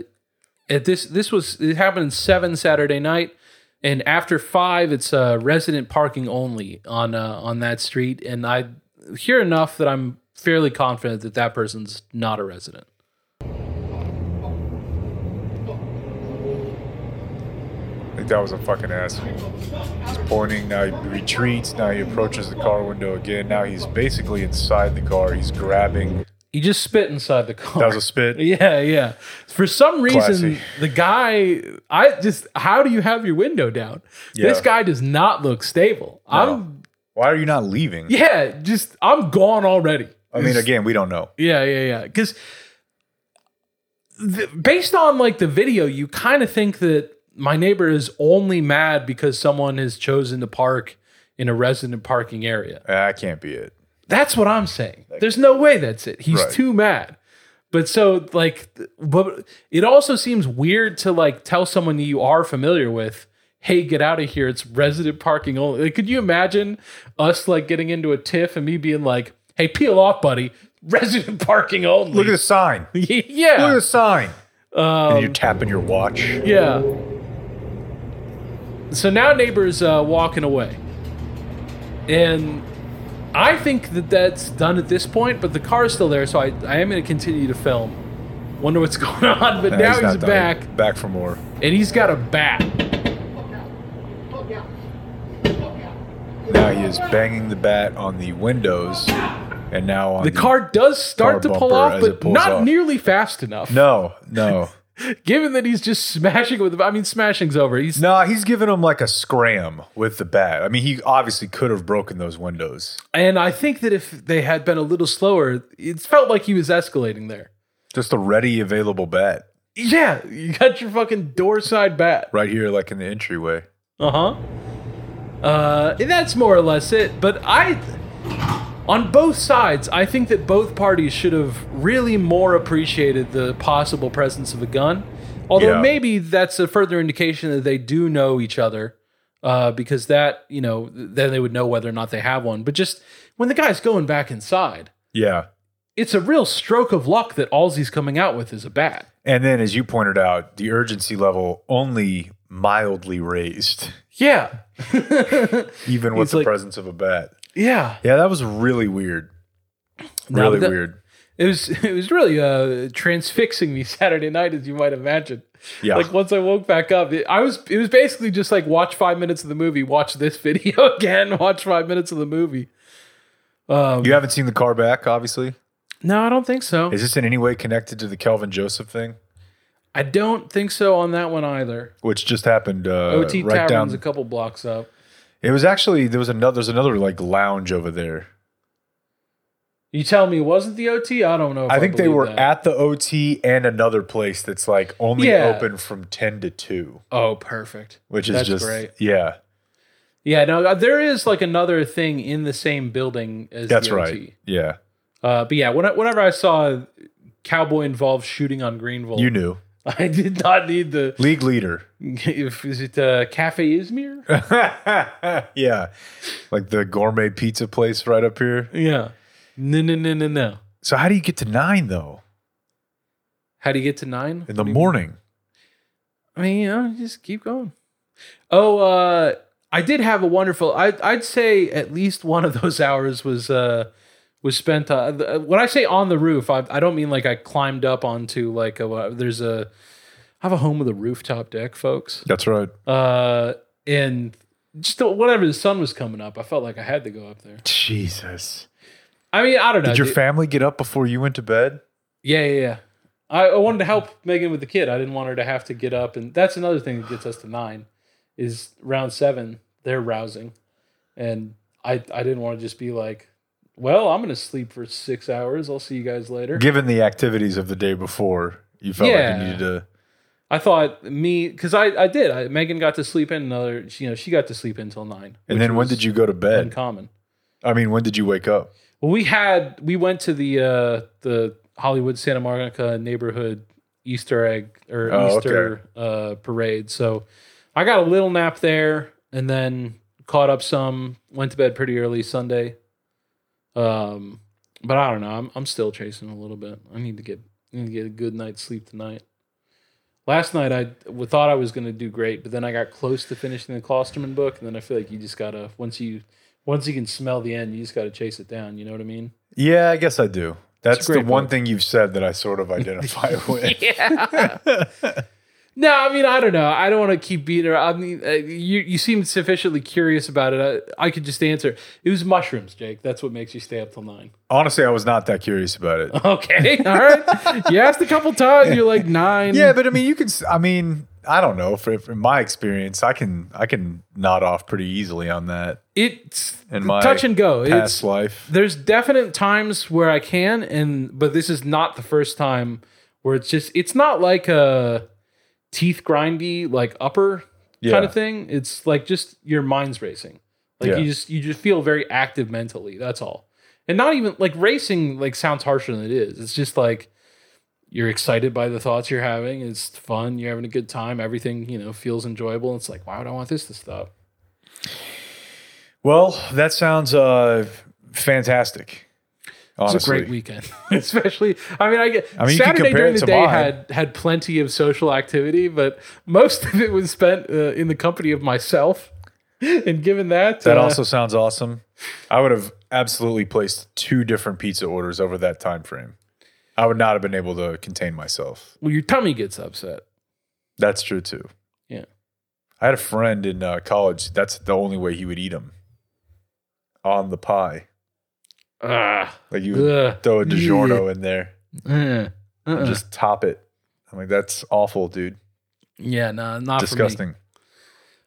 at this this was it happened seven Saturday night, and after five, it's uh, resident parking only on uh, on that street. And I hear enough that I'm fairly confident that that person's not a resident. I think that was a fucking asshole. He's pointing, now he retreats, now he approaches the car window again. Now he's basically inside the car. He's grabbing. He just spit inside the car. That was a spit. Yeah, yeah. For some reason, Classy. the guy, I just, how do you have your window down? This guy does not look stable. I'm, Why are you not leaving? yeah, just, I'm gone already. I mean, again, we don't know. Yeah, yeah, yeah. Because based on like the video, you kind of think that my neighbor is only mad because someone has chosen to park in a resident parking area. That can't be it. That's what I'm saying. There's no way that's it. He's Right. too mad. But so like but it also seems weird to like tell someone you are familiar with, "Hey, get out of here. It's resident parking only." Like, could you imagine us like getting into a tiff and me being like, "Hey, peel off, buddy. Resident parking only." Look at the sign. Yeah. Look at the sign. Um, and you're tapping your watch. Yeah. So now neighbors uh, walking away, and I think that that's done at this point. But the car's still there, so I, I am going to continue to film. Wonder what's going on, but Nah, now he's, done. back, Back for more. and he's got a bat. Now he is banging the bat on the windows, and now on The car does start car to pull off, but not off. nearly fast enough. No, no, Given that he's just smashing with, I mean, smashing's over. He's no. He's giving him like a scram with the bat. I mean, he obviously could have broken those windows. and I think that if they had been a little slower, it felt like he was escalating there. Just a ready, available bat Yeah, you got your fucking door side bat. right here, like in the entryway. Uh-huh. Uh And that's more or less it. But I, on both sides, I think that both parties should have really more appreciated the possible presence of a gun. Although Yeah. maybe that's a further indication that they do know each other, uh, because that you know then they would know whether or not they have one. But just when the guy's going back inside, Yeah. it's a real stroke of luck that all he's coming out with is a bat. And then, as you pointed out, the urgency level only mildly raised, Yeah, even with He's the like- presence of a bat. Yeah. Yeah, that was really weird. No, Really but that- weird. It was it was really uh transfixing me Saturday night, as you might imagine. Yeah. Like once I woke back up, it, I was it was basically just like watch five minutes of the movie, watch this video again, watch five minutes of the movie. Um, you haven't seen the car back, obviously. no, I don't think so. Is this in any way connected to the Kelvin Joseph thing, I don't think so on that one either. which just happened uh, OT right Tavern's down? a couple blocks up. It was actually there was another there's another like lounge over there. You tell me wasn't the OT? I don't know. If I think they were that. at the OT and another place that's like only Yeah. open from ten to two. Oh, perfect. which is That's just great. yeah, Yeah, no, uh, there is like another thing in the same building as that's the right. OT. Yeah, Uh, but yeah, when, whenever I saw cowboy involved shooting on Greenville, you knew I did not need the. league leader. If is it uh, Cafe Izmir? yeah, like the gourmet pizza place right up here. yeah. No, no, no, no, no. So how do you get to nine though How do you get to nine? in the morning? I mean, you know, just keep going. Oh, uh, I did have a wonderful. I, I'd say at least one of those hours was uh, was spent. Uh, th- when I say on the roof, I, I don't mean like I climbed up onto like a. There's a. I have a home with a rooftop deck, folks. That's right. Uh, and just whatever the sun was coming up, I felt like I had to go up there. Jesus. I mean, I don't know. Did your dude. family get up before you went to bed? Yeah, yeah, yeah. I, I wanted to help Megan with the kid. I didn't want her to have to get up, and that's another thing that gets us to nine. Is round seven they're rousing, and I I didn't want to just be like, well, I'm gonna sleep for six hours. I'll see you guys later. Given the activities of the day before, you felt Yeah. like you needed to. I thought me because I I did. I, Megan got to sleep in another. You know, she got to sleep in until nine. And then when did you go to bed? Uncommon. I mean, when did you wake up? Well, we had we went to the uh the Hollywood Santa Monica neighborhood Easter egg or Oh, Easter uh parade. So I got a little nap there and then caught up some, went to bed pretty early Sunday. Um but I don't know. I'm I'm still chasing a little bit. I need to get I need to get a good night's sleep tonight. Last night I w- thought I was going to do great, but then I got close to finishing the Klosterman book, and then I feel like you just gotta once you once you can smell the end, you just gotta chase it down. You know what I mean? Yeah, I guess I do. That's the one book. thing you've said that I sort of identify with. Yeah. no, I mean I don't know. I don't want to keep beating her. I mean, uh, you you seem sufficiently curious about it. I, I could just answer. It was mushrooms, Jake. That's what makes you stay up till nine. Honestly, I was not that curious about it. Okay, all right. You asked a couple times. You're like nine. Yeah, but I mean, you can. I mean, I don't know. For, from my experience, I can I can nod off pretty easily on that it's in my touch and go. past It's life. there's definite times where I can, and but this is not the first time where it's just it's not like a teeth grindy like upper Yeah. kind of thing. It's like just your mind's racing. Like Yeah. you just you just feel very active mentally. That's all. And not even like racing like sounds harsher than it is. It's just like you're excited by the thoughts you're having. It's fun. You're having a good time. Everything, you know, feels enjoyable. It's like, why would I want this to stop? Well, that sounds uh, fantastic. Honestly. It's a great weekend, especially. I mean, I get I mean, Saturday during it the day mine. had had plenty of social activity, but most of it was spent uh, in the company of myself. And given that, That uh, also sounds awesome. I would have absolutely placed two different pizza orders over that time frame. I would not have been able to contain myself. well, your tummy gets upset. That's true too. Yeah. I had a friend in uh, college. That's the only way he would eat them on the pie. Ah, Like you would ugh, throw a DiGiorno in there uh, uh-uh. just top it. I'm like, that's awful, dude. yeah, no, not for me. Disgusting.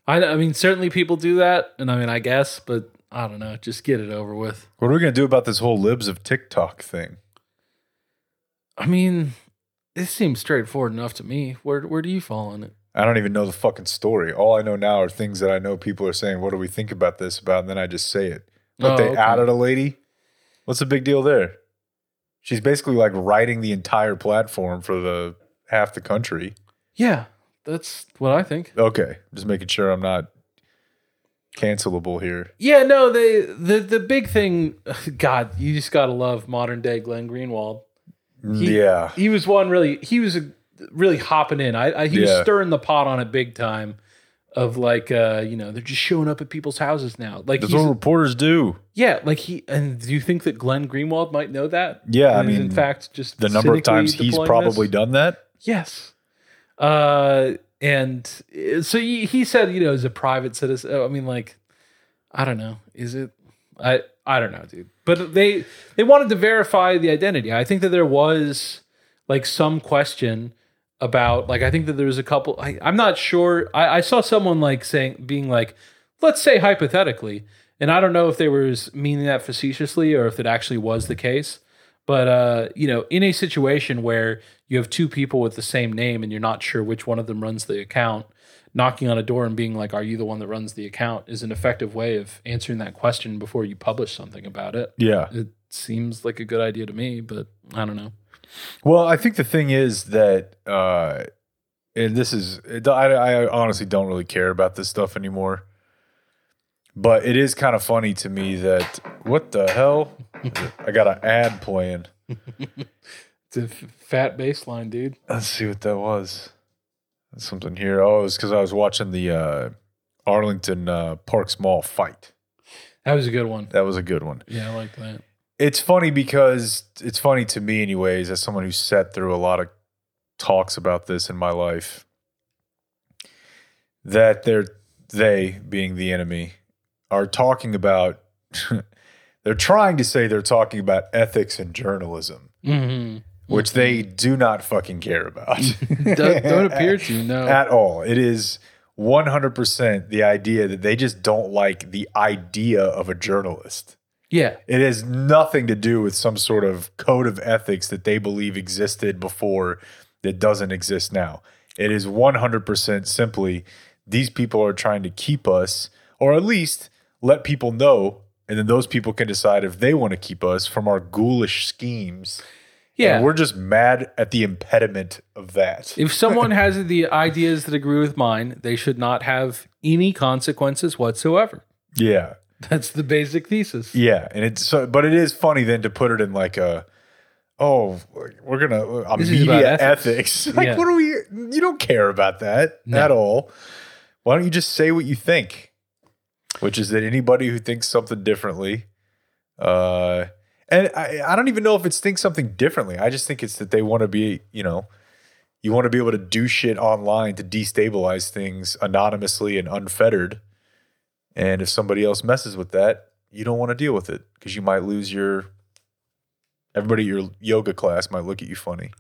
I, I mean, certainly people do that, and I mean, I guess, but I don't know. Just get it over with. What are we gonna do about this whole libs of TikTok thing? I mean, this seems straightforward enough to me. Where where do you fall on it? I don't even know the fucking story. All I know now are things that I know people are saying. What do we think about this about? And then I just say it. But Oh, they okay. added a lady. What's the big deal there? She's basically like writing the entire platform for the half the country. Yeah, that's what I think. Okay, just making sure I'm not cancelable here. Yeah, no, they the the big thing. God, you just gotta love modern day Glenn Greenwald. Mm, he- yeah, He was one really. He was a, really hopping in. I, I he was stirring the pot on it big time. Of like, uh, you know, they're just showing up at people's houses now. Like, that's what reporters do. yeah, like he. And do you think that Glenn Greenwald might know that? Yeah, I And is mean, in fact, just The number of times he's probably this? done that. Yes. Uh, and uh, so he, he said, you know, as a private citizen, I mean, like, I don't know, is it? I I don't know, dude. But they they wanted to verify the identity. I think that there was like some question about like I think that there was a couple. I, I'm not sure. I, I saw someone like saying being like, let's say hypothetically, and I don't know if they were meaning that facetiously or if it actually was the case. But uh, you know, in a situation where you have two people with the same name and you're not sure which one of them runs the account, knocking on a door and being like, "Are you the one that runs the account?" is an effective way of answering that question before you publish something about it. Yeah. It seems like a good idea to me, but I don't know. Well, I think the thing is that, uh, and this is, I, I honestly don't really care about this stuff anymore. But it is kind of funny to me that what the hell? I got an ad playing. It's a f- fat baseline, dude. Let's see what that was. There's something here. Oh, it was because I was watching the uh, Arlington uh, Parks Mall fight. That was a good one. That was a good one. Yeah, I like that. It's funny because it's funny to me, anyways, as someone who's sat through a lot of talks about this in my life, that they're they being the enemy are talking about. they're trying to say they're talking about ethics and journalism, Mm-hmm. which they do not fucking care about. don't, don't appear to no. at all. It is 100% the idea that they just don't like the idea of a journalist. Yeah, It has nothing to do with some sort of code of ethics that they believe existed before that doesn't exist now. It is 100% simply these people are trying to keep us, or at least let people know, and then those people can decide if they want to keep us from our ghoulish schemes. yeah. And we're just mad at the impediment of that. if someone has the ideas that agree with mine, they should not have any consequences whatsoever. yeah. That's the basic thesis. Yeah, and it's so, but it is funny then to put it in like a, oh, we're gonna a This media ethics. ethics. like, Yeah. what do we? You don't care about that No. at all. Why don't you just say what you think? Which is that anybody who thinks something differently, uh, and I, I don't even know if it's think something differently. I just think it's that they want to be, you know, you want to be able to do shit online to destabilize things anonymously and unfettered. And if somebody else messes with that, you don't want to deal with it because you might lose your. Everybody at your yoga class might look at you funny.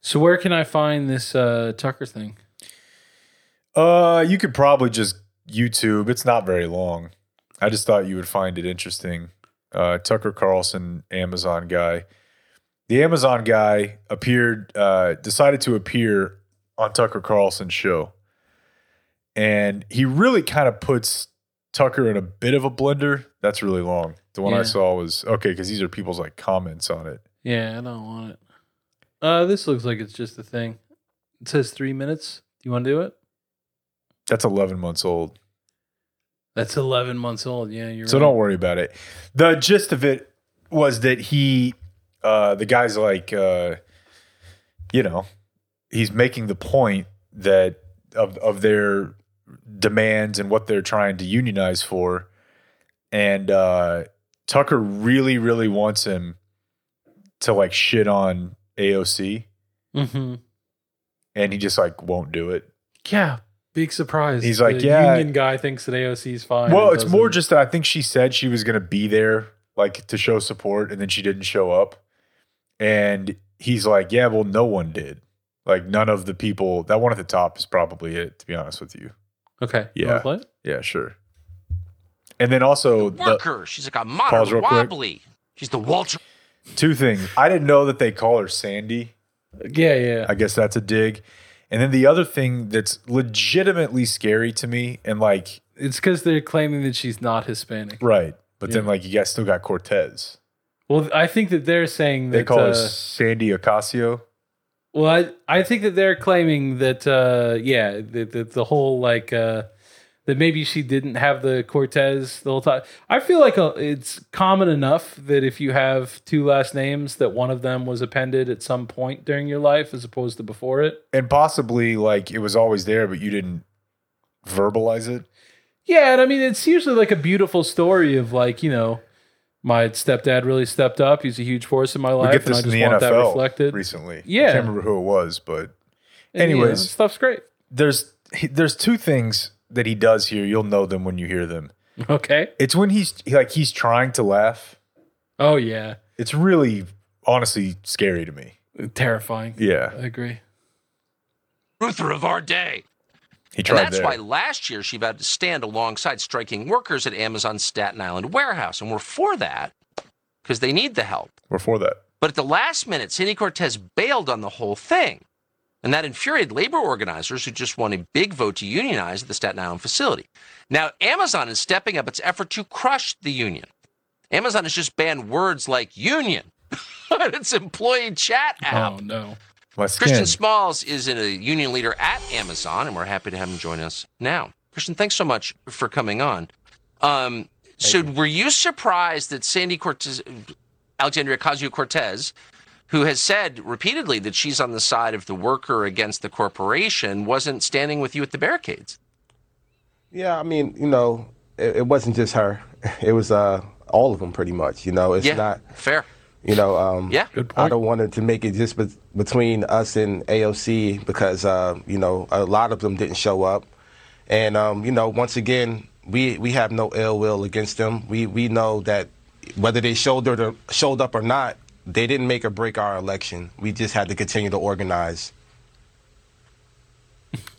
So where can I find this uh, Tucker thing? Uh, you could probably just YouTube. It's not very long. I just thought you would find it interesting. Uh, Tucker Carlson, Amazon guy. The Amazon guy appeared, uh, decided to appear on Tucker Carlson's show, and he really kind of puts Tucker in a bit of a blender. That's really long. The one I saw was okay because these are people's like comments on it. Yeah, I don't want it. Uh, this looks like it's just a thing. It says three minutes. Do you want to do it? That's 11 months old. That's 11 months old. Yeah, you're So right. don't worry about it. The gist of it was that he, uh, the guy's like, uh, you know, he's making the point that of of their demands and what they're trying to unionize for, and uh, Tucker really, really wants him to like shit on AOC, Mhm. and he just like won't do it. Yeah, big surprise. He's like, The yeah. union guy thinks that AOC is fine. Well, it's more just that I think she said she was going to be there, like to show support, and then she didn't show up. And he's like, "Yeah, well, no one did. Like, none of the people. That one at the top is probably it. To be honest with you, okay. Yeah. play it? yeah, sure. And then also the Worker. She's like a Pause modern real quick. wobbly. She's the Walter. two things. I didn't know that they call her Sandy. Yeah, yeah. I guess that's a dig. And then the other thing that's legitimately scary to me, and like, It's because they're claiming that she's not Hispanic. right, but then like you guys still got Cortez. Well, I think that they're saying that They call her uh, Sandy Ocasio. Well, I, I think that they're claiming that, uh, yeah, that, that the whole like uh, that maybe she didn't have the Cortez the whole time. I feel like uh it's common enough that if you have two last names, that one of them was appended at some point during your life as opposed to before it. And possibly like it was always there, but you didn't verbalize it. Yeah, and I mean it's usually like a beautiful story of like you know. My stepdad really stepped up. He's a huge force in my We life, get and I this in just the want that NFL reflected. recently. Yeah. I can't remember who it was, but And, you know, anyways. stuff's great. there's he, there's two things that he does here. You'll know them when you hear them. Okay. It's when he's like he's trying to laugh. Oh yeah, It's really honestly scary to me. terrifying. Yeah, I agree. Reuther of our day. He And that's there. why last year she had to stand alongside striking workers at Amazon's Staten Island warehouse. And we're for that because they need the help. We're for that. But at the last minute, Sandy Cortez bailed on the whole thing. And that infuriated labor organizers who just won a big vote to unionize at the Staten Island facility. Now, Amazon is stepping up its effort to crush the union. Amazon has just banned words like union on its employee chat app. Oh no. Christian Smalls is a union leader at Amazon, and we're happy to have him join us now. Christian, thanks so much for coming on. Um, so, were you surprised that Sandy Cortez, Alexandria Ocasio Cortez, who has said repeatedly that she's on the side of the worker against the corporation, wasn't standing with you at the barricades? Yeah, I mean, you know, it, it wasn't just her. It was uh, all of them, pretty much. You know, it's yeah, not. fair. You know, um, Yeah. Good I don't want it to make it just be- between us and AOC because uh, you know a lot of them didn't show up, and um, you know once again we we have no ill will against them. We we know that whether they showed or showed up or not, they didn't make or break our election. We just had to continue to organize.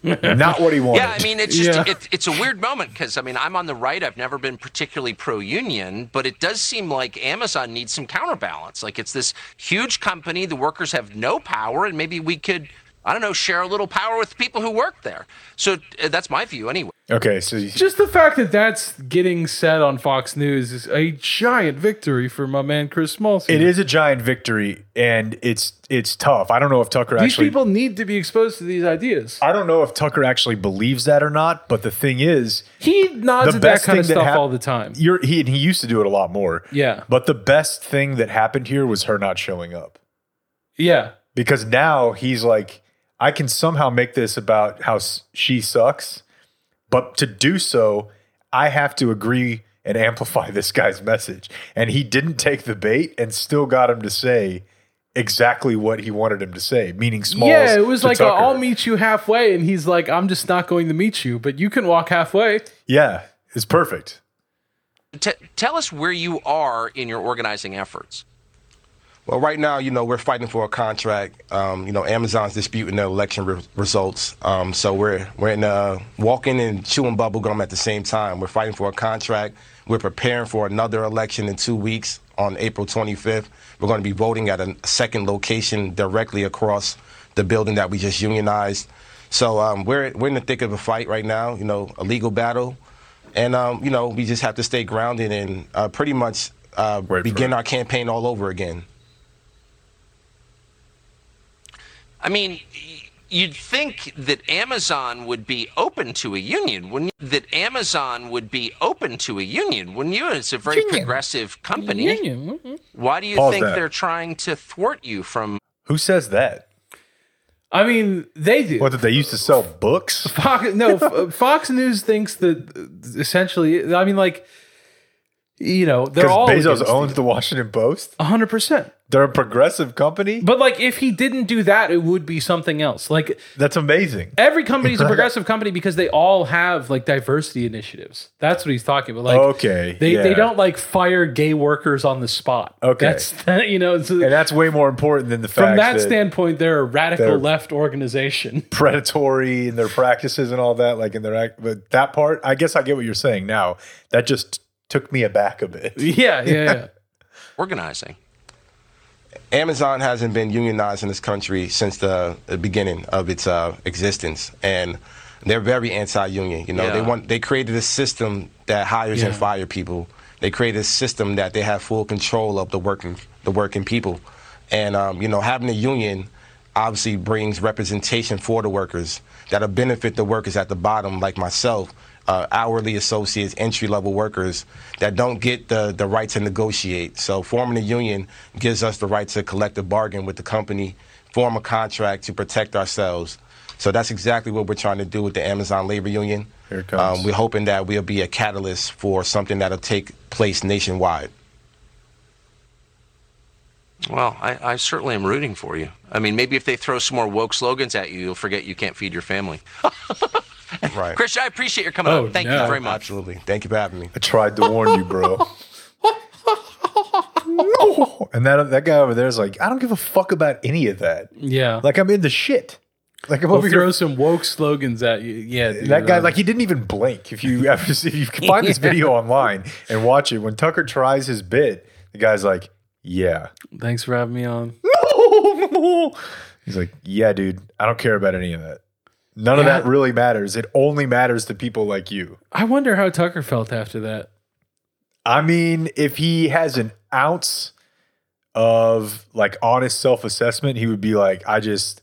Not what he wanted. Yeah, I mean, it's just Yeah. it, it's a weird moment because I mean, I'm on the right. I've never been particularly pro-union, but it does seem like Amazon needs some counterbalance. Like it's this huge company, the workers have no power, and maybe we could, I don't know, share a little power with people who work there. So uh, that's my view, anyway. Okay, so you- Just the fact that that's getting said on Fox News is a giant victory for my man Chris Smallson. it is a giant victory, and it's it's tough. I don't know if Tucker These actually. people need to be exposed to these ideas. I don't know if Tucker actually believes that or not. But the thing is, He nods at that kind of stuff hap- all the time. you're he and he used to do it a lot more. Yeah. But the best thing that happened here was her not showing up. Yeah. because now he's like, I can somehow make this about how she sucks, but to do so, I have to agree and amplify this guy's message. And he didn't take the bait and still got him to say exactly what he wanted him to say, meaning small. yeah, it was like, uh, Tucker. I'll meet you halfway. And he's like, I'm just not going to meet you, but you can walk halfway. Yeah, it's perfect. T- tell us where you are in your organizing efforts. Well, right now, you know, we're fighting for a contract. Um, you know, Amazon's disputing the election re- results. Um, so we're we're in uh, walking and chewing bubble gum at the same time. We're fighting for a contract. We're preparing for another election in two weeks on April 25th. We're going to be voting at a second location directly across the building that we just unionized. So um, we're we're in the thick of a fight right now. You know, a legal battle, and um, you know, we just have to stay grounded and uh, pretty much uh, begin our campaign all over again. I mean, you'd think that Amazon would be open to a union, wouldn't you? That Amazon would be open to a union, wouldn't you? It's a very progressive company. Mm-hmm. Why do you Pause think that. they're trying to thwart you from Who says that? I mean, they do. What did they used to sell books? Fox, no, Fox News thinks that essentially, I mean, like, you know, they're all Bezos owns it. the Washington Post. 100%. They're a progressive company. But like, if he didn't do that, it would be something else. Like, That's amazing. every company's a progressive company because they all have like diversity initiatives. That's what he's talking about. Like, Okay, they they don't like fire gay workers on the spot. Okay. that's you know. It's, And that's way more important than the fact from that, that standpoint, they're a radical they're- left organization. predatory in their practices and all that, like in their act. But that part, I guess I get what you're saying now. That just took me aback a bit. yeah, yeah, yeah. organizing? Amazon hasn't been unionized in this country since the, the beginning of its uh, existence, and they're very anti-union. You know, they want they created a system that hires and Yeah. fire people, They created a system that they have full control of the working the working people, and um, you know having a union obviously brings representation for the workers that'll benefit the workers at the bottom, like myself, uh, hourly associates, entry level workers that don't get the, the right to negotiate. So forming a union gives us the right to collective bargain with the company, form a contract to protect ourselves. So that's exactly what we're trying to do with the Amazon Labor Union. Here it comes. Um, we're hoping that we'll be a catalyst for something that'll take place nationwide. Well, I, I certainly am rooting for you. I mean, maybe if they throw some more woke slogans at you, you'll forget you can't feed your family. Right. Chris, I appreciate your coming Oh, on. Thank no. you very much. Absolutely. Thank you for having me. I tried to warn you, bro. no. And that that guy over there is like, I don't give a fuck about any of that. Yeah. Like I'm in the shit. Like I'm we'll over throw here. some woke slogans at you. Yeah. dude, That guy, like, he didn't even blink. If you ever see, if you can find this video online and watch it, when Tucker tries his bit, the guy's like, "Yeah." thanks for having me on. No. He's like, "Yeah, dude. I don't care about any of that. None of that really matters. It only matters to people like you." I wonder how Tucker felt after that. I mean, if he has an ounce of like honest self assessment, he would be like, I just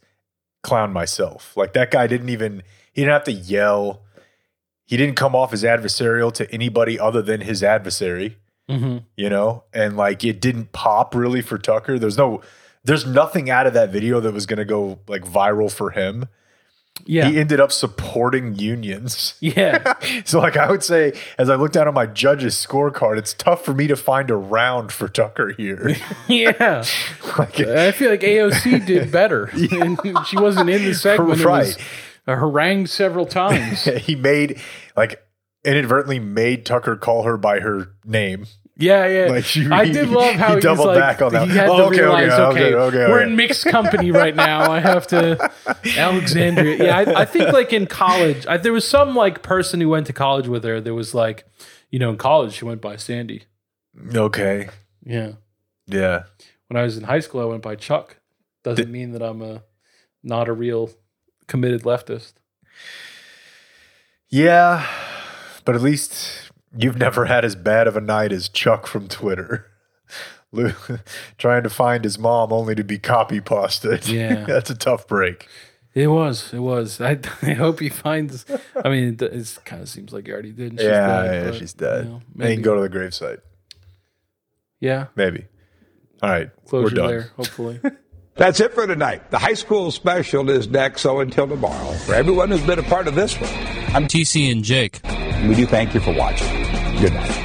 clown myself. Like that guy didn't even, he didn't have to yell. He didn't come off as adversarial to anybody other than his adversary, hmm you know? And like it didn't pop really for Tucker. There's no, there's nothing out of that video that was going to go like viral for him. Yeah. He ended up supporting unions. yeah. So, like, I would say, as I look down on my judge's scorecard, it's tough for me to find a round for Tucker here. yeah. like, I feel like AOC did better. She wasn't in the segment. Was Right. uh, harangued several times. he made, like, inadvertently made Tucker call her by her name. Yeah, yeah. Like, you- I did love how he he, doubled like, back on that. He had Oh, to okay, okay, realize, okay, okay, okay, we're in mixed company right now. I have to Alexandria. Yeah, I, I think like in college, I, there was some like person who went to college with her. There was like, you know, in college she went by Sandy. Okay. Yeah. Yeah. When I was in high school, I went by Chuck. Doesn't mean that I'm a not a real committed leftist. Yeah. But at least you've never had as bad of a night as Chuck from Twitter. Trying to find his mom only to be copy pasted. Yeah. That's a tough break. It was. It was. I, I hope he finds. I mean, it, it kind of seems like he already did. she's yeah, dead, yeah, but, she's dead. you know, they maybe. can go to the gravesite. Yeah, Maybe. All right. closure we're done. there. Hopefully. That's it for tonight. The high school special is next, so until tomorrow, for everyone who's been a part of this one, I'm TC and Jake. we do thank you for watching. Good night.